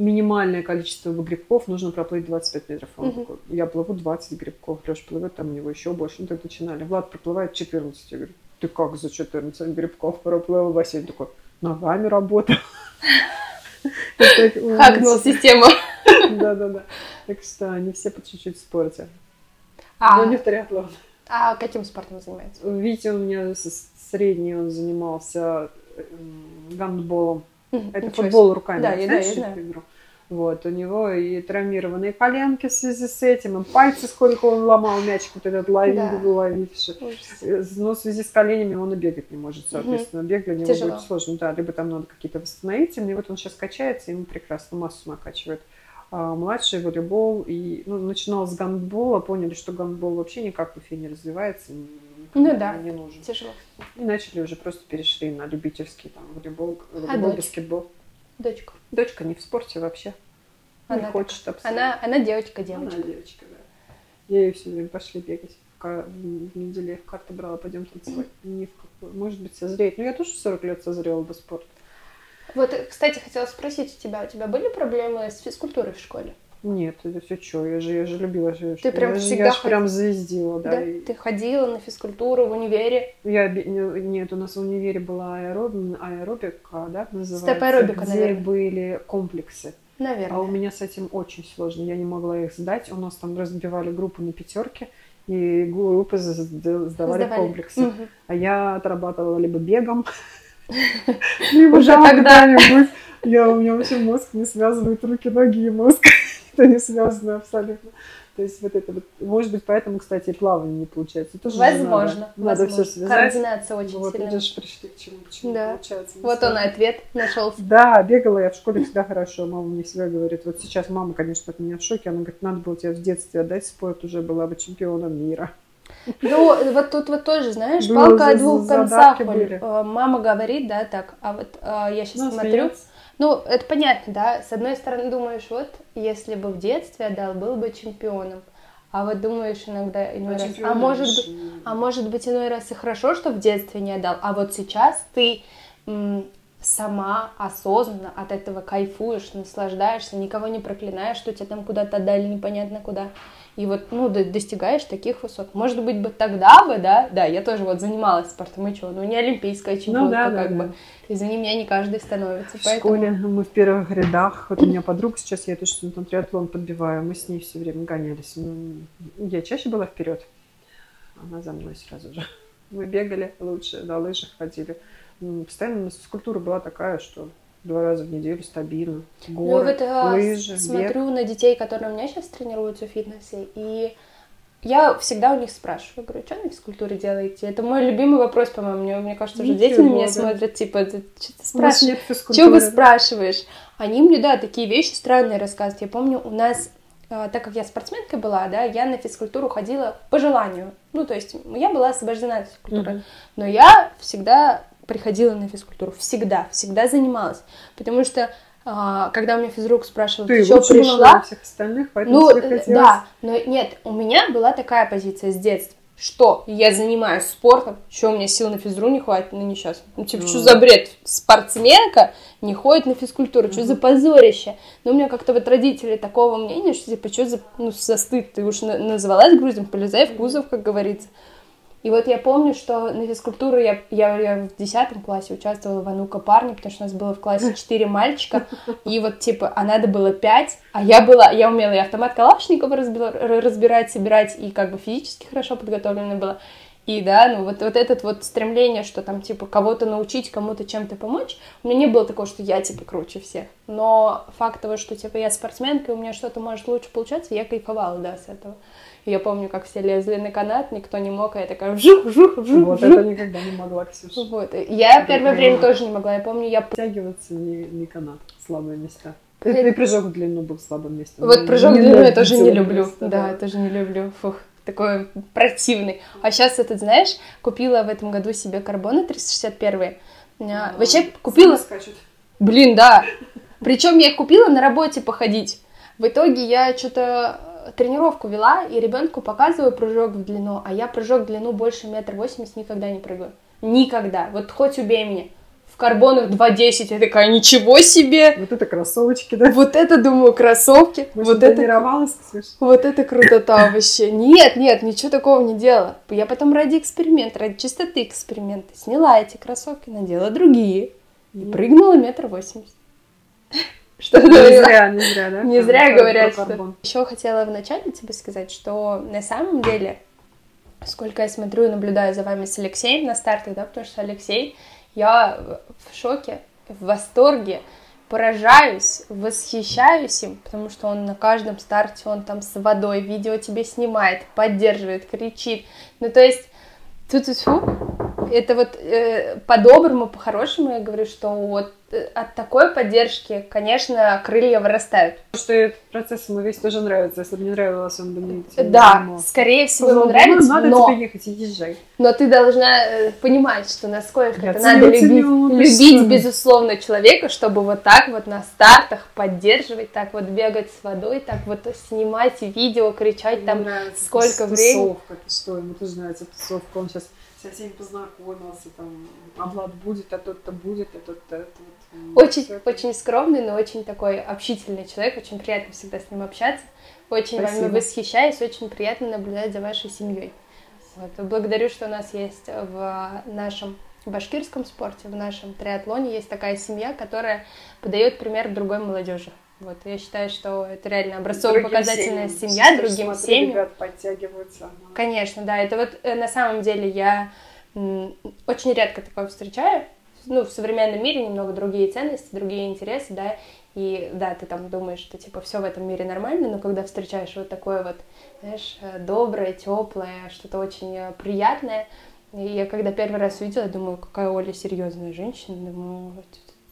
минимальное количество грибков нужно проплыть 25 метров. Он Мгм. такой, я плыву 20 грибков, Леш плывет, там у него еще больше. Ну, так начинали. Влад проплывает 14. Я говорю, ты как за 14 грибков проплыл? Василий такой, ногами работал. Хакнул систему. Да-да-да. Так что они все по чуть-чуть в спорте. А, Но не в триатлон. а каким спортом занимается? Витя у меня средний, он занимался м, гандболом. Это футбол руками. Да, я- знаешь я знаю. Вот, у него и травмированные коленки в связи с этим, и пальцы, сколько он ломал мячик, вот этот ловил, Да. ловивший. себе. Ужас. Э, Но в связи с коленями он и бегать не может, соответственно, бегать для него Тяжело. будет сложно, да, либо там надо какие-то восстановительные, вот он сейчас качается, ему прекрасно массу накачивает. А младший волейбол, и, ну, начинал с гандбола, поняли, что гандбол вообще никак в Уфе не развивается, Ну да. не нужен. Тяжело. И начали уже просто перешли на любительский там волейбол, А волейбол, дочь? баскетбол. Дочка. Дочка не в спорте вообще. Не Она хочет абсолютно. Она, она девочка, Она девочка. да. Я ей все время пошли бегать. В В неделе в карты брала, пойдем танцевать. Ни в какую. Может быть, созреет. Ну, я тоже в 40 лет созрела до спорта. Вот, кстати, хотела спросить у тебя, у тебя были проблемы с физкультурой в школе? Нет, это все что? Я же, я же любила. же- Ты прям я, же- всегда я же хот- прям звездила, да. Да? и- Ты ходила на физкультуру в универе? Я, не- нет, у нас в универе была аэроб... аэробика, да, называется. Степ-аэробика, где наверное. были комплексы. Наверное. А у меня с этим очень сложно. Я не могла их сдать. У нас там разбивали группу на пятерки, и группы сдавали Сдавали. комплексы. Мгм. А я отрабатывала либо бегом, либо Уже куда-нибудь. Я, у меня вообще мозг не связывает руки, ноги и мозг. Это не связано абсолютно. То есть вот это вот, может быть, поэтому, кстати, и плавание не получается. Тоже же Возможно. Надо, возможно. все связать. Координация очень Вот, сильная. видишь, пришли к чему, почему Да. получается. Вот он и ответ нашелся. Да, бегала я в школе всегда хорошо. Мама мне всегда говорит, вот сейчас мама, конечно, от меня в шоке. Она говорит, надо было тебе в детстве отдать спорт, уже была бы чемпионом мира. Ну, вот тут вот тоже, знаешь, палка о двух концах. Э, Мама говорит, да, так, а вот э, я сейчас Ну, смотрю. Ну, это понятно, да. С одной стороны, думаешь, вот, если бы в детстве отдал, был бы чемпионом. А вот думаешь иногда, иной раз, а может же быть, а может быть иной раз и хорошо, что в детстве не отдал, а вот сейчас ты м, сама осознанно от этого кайфуешь, наслаждаешься, никого не проклинаешь, что тебя там куда-то отдали непонятно куда. И вот, ну, до- достигаешь таких высот. Может быть, бы тогда бы, да, да, я тоже вот занималась спортом, и что, ну, не олимпийская чемпионка, Ну да, да, как да. бы. Извини меня, не каждый становится, В поэтому... школе мы в первых рядах. Вот у меня подруга сейчас, я тоже на триатлон подбиваю. Мы с ней все время гонялись. Ну, Я чаще была вперед. Она за мной сразу же. Мы бегали лучше, на лыжах ходили. Постоянно у нас физкультура была такая, что два раза в неделю стабильно. Ну, Горы, вот а, лыжи, бег. смотрю на детей, которые у меня сейчас тренируются в фитнесе, и я всегда у них спрашиваю, говорю, что на физкультуре делаете? Это мой любимый вопрос, по-моему. Мне, мне кажется, уже дети на Ничего, меня да. смотрят, типа, что ты спрашиваешь? Чего вы спрашиваешь? Они мне, да, такие вещи странные рассказывают. Я помню, у нас а, так как я спортсменкой была, да, я на физкультуру ходила по желанию. Ну, то есть я была освобождена от физкультуры. Mm-hmm. Но я всегда приходила на физкультуру. Всегда, всегда занималась. Потому что а, когда у меня физрук спрашивал, ты, ты что пришла? всех остальных, поэтому ну, да, но нет, у меня была такая позиция с детства что я занимаюсь спортом, что у меня сил на физру не хватит, ну не сейчас. Ну, типа, mm. что за бред? Спортсменка не ходит на физкультуру, mm-hmm. что за позорище? Но у меня как-то вот родители такого мнения, что типа, что за, ну, за стыд? Ты уж называлась грузом, полезай в кузов, как говорится. И вот я помню, что на физкультуру я, я, я в 10 классе участвовала в «А парни», потому что у нас было в классе 4 мальчика, и вот, типа, а надо было 5, а я была, я умела и автомат Калашникова разбирать, собирать, и как бы физически хорошо подготовлена была. И да, ну вот, вот этот вот стремление, что там, типа, кого-то научить, кому-то чем-то помочь, у меня не было такого, что я, типа, круче всех. Но факт того, что, типа, я спортсменка, и у меня что-то может лучше получаться, я кайфовала, да, с этого. Я помню, как все лезли на канат, никто не мог, а я такая вжух, вжух, вжух. Вот это никогда не могла, Ксюша. Вот. Я первое время тоже не могла. Я помню, я... Тягиваться не, не канат, слабые места. И прыжок в длину был слабым местом. Вот прыжок в длину я тоже не люблю. Да, я тоже не люблю. Фух такой противный. А сейчас этот, знаешь, купила в этом году себе карбоны 361. А, вообще купила... Блин, да. Причем я их купила на работе походить. В итоге я что-то тренировку вела, и ребенку показываю прыжок в длину, а я прыжок в длину больше метр восемьдесят никогда не прыгаю. Никогда. Вот хоть убей меня. Карбонах 2.10 я такая, ничего себе! Вот это кроссовочки, да? Вот это, думаю, кроссовки. Может, вот это, Ксюша? вот это крутота вообще. Нет, нет, ничего такого не делала. Я потом ради эксперимента, ради чистоты эксперимента сняла эти кроссовки, надела другие и прыгнула метр восемьдесят. Что не зря, не зря, да? Не зря говорят, что... Еще хотела вначале тебе сказать, что на самом деле, сколько я смотрю и наблюдаю за вами с Алексеем на стартах, да, потому что Алексей, я в шоке, в восторге, поражаюсь, восхищаюсь им, потому что он на каждом старте, он там с водой, видео тебе снимает, поддерживает, кричит. Ну, то есть, тут это вот э, по-доброму, по-хорошему я говорю, что вот от такой поддержки, конечно, крылья вырастают. Что этот процесс ему весь тоже нравится. Если бы не нравилось, он бы не Да, не скорее всего, ему нравится, надо но... тебе ехать, и езжай. Но ты должна э, понимать, что насколько Я это надо любить, любить, безусловно, человека, чтобы вот так вот на стартах поддерживать, так вот бегать с водой, так вот снимать видео, кричать там сколько времени. Тусовка, ты что, ему тоже нравится тусовка, он сейчас со всеми познакомился, там, а Влад будет, а тот-то будет, а тот-то... Это вот, очень, все очень скромный, но очень такой общительный человек, очень приятно всегда с ним общаться, очень Спасибо. вами восхищаюсь, очень приятно наблюдать за вашей семьей. Вот. Благодарю, что у нас есть в нашем башкирском спорте, в нашем триатлоне есть такая семья, которая подает пример другой молодежи. Вот, я считаю, что это реально образцово-показательная семья другим смотри, семьям. ребят подтягиваются. Ага. Конечно, да. Это вот э, на самом деле я очень редко такое встречаю. Ну, в современном мире немного другие ценности, другие интересы, да, и да, ты там думаешь, что типа все в этом мире нормально, но когда встречаешь вот такое вот, знаешь, э, доброе, теплое, что-то очень э, приятное, и я когда первый раз увидела, думаю, какая Оля серьезная женщина, думаю,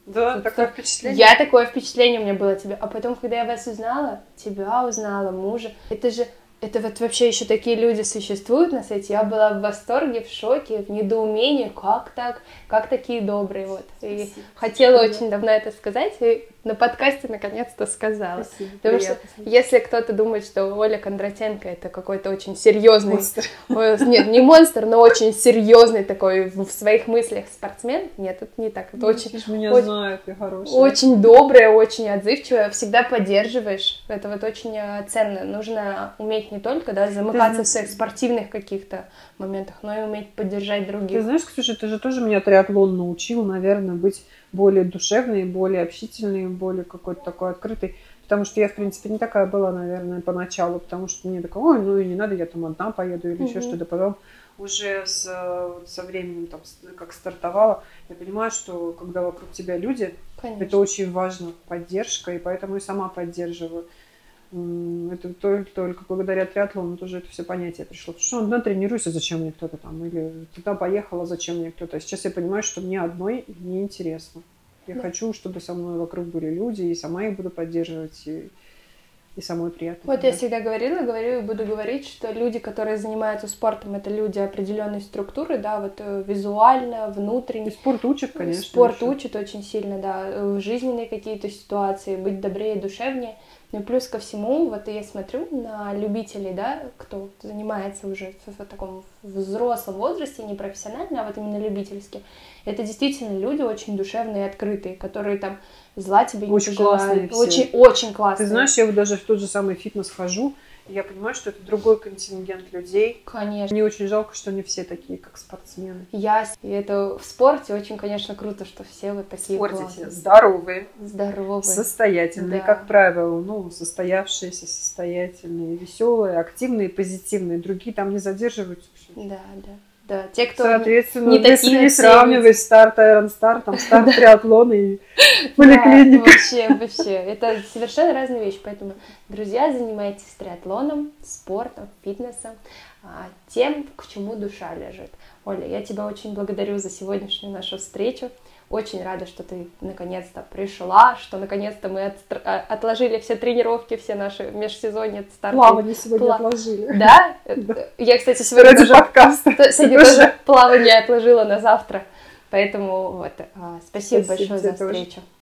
да, Тут такое впечатление. Я такое впечатление у меня было тебя. А потом, когда я вас узнала, тебя узнала, мужа, это же это вот вообще еще такие люди существуют на свете. Я была в восторге, в шоке, в недоумении, как так, как такие добрые вот. И Спасибо. хотела Спасибо. очень давно это сказать, и на подкасте наконец-то сказала. Спасибо. Потому Приятно. что если кто-то думает, что Оля Кондратенко это какой-то очень серьезный... Монстр. Нет, не монстр, но очень серьезный такой в своих мыслях спортсмен. Нет, это не так. Это ну, очень... меня очень, знают, ты хорошая. Очень добрая, очень отзывчивая, всегда поддерживаешь. Это вот очень э, ценно. Нужно уметь не только да, замыкаться в своих спортивных каких-то моментах, но и уметь поддержать других. Ты знаешь, Ксюша, ты же тоже меня триатлон научил, наверное, быть более душевной, более общительной, более какой-то такой открытой. Потому что я, в принципе, не такая была, наверное, поначалу, потому что мне такое, ой, ну и не надо, я там одна поеду или mm-hmm. еще что-то. Потом уже с, со временем, там, как стартовала, я понимаю, что когда вокруг тебя люди, Конечно. это очень важно, поддержка, и поэтому и сама поддерживаю. Это только, только благодаря триатлону тоже это все понятие пришло. Потому что ну, тренируйся, зачем мне кто-то там, или туда поехала, зачем мне кто-то. Сейчас я понимаю, что мне одной неинтересно. Я да. хочу, чтобы со мной вокруг были люди, и сама их буду поддерживать. И и самой приятной. Вот я всегда говорила, говорю и буду говорить, что люди, которые занимаются спортом, это люди определенной структуры, да, вот э, визуально, внутренне. И спорт учит, конечно. Спорт еще. учит очень сильно, да, в жизненные какие-то ситуации, быть добрее, душевнее. Ну и плюс ко всему, вот я смотрю на любителей, да, кто занимается уже в, в таком взрослом возрасте, не профессионально, а вот именно любительски. Это действительно люди очень душевные и открытые, которые там зла тебе не очень Классные очень, очень классные. Ты знаешь, я вот даже в тот же самый фитнес хожу, я понимаю, что это другой контингент людей. Конечно. Мне очень жалко, что не все такие, как спортсмены. Я, и это в спорте очень, конечно, круто, что все вот такие В спорте здоровые. Здоровые. Состоятельные, да. как правило, ну, состоявшиеся, состоятельные, веселые, активные, позитивные. Другие там не задерживаются. Да, да. Да, те, кто Соответственно, не если не сравнивать старт Iron Star, там старт триатлона и поликлиника. вообще, вообще. Это совершенно разные вещи. Поэтому, друзья, занимайтесь триатлоном, спортом, фитнесом, а, тем, к чему душа лежит. Оля, я тебя очень благодарю за сегодняшнюю нашу встречу. Очень рада, что ты наконец-то пришла, что наконец-то мы от, а, отложили все тренировки, все наши межсезонье старты. Плавание сегодня Пла... отложили. Да? Я, кстати, сегодня Ради тоже, подкаста. сегодня тоже плавание отложила на завтра. Поэтому вот, а, спасибо, спасибо большое за встречу. Тоже.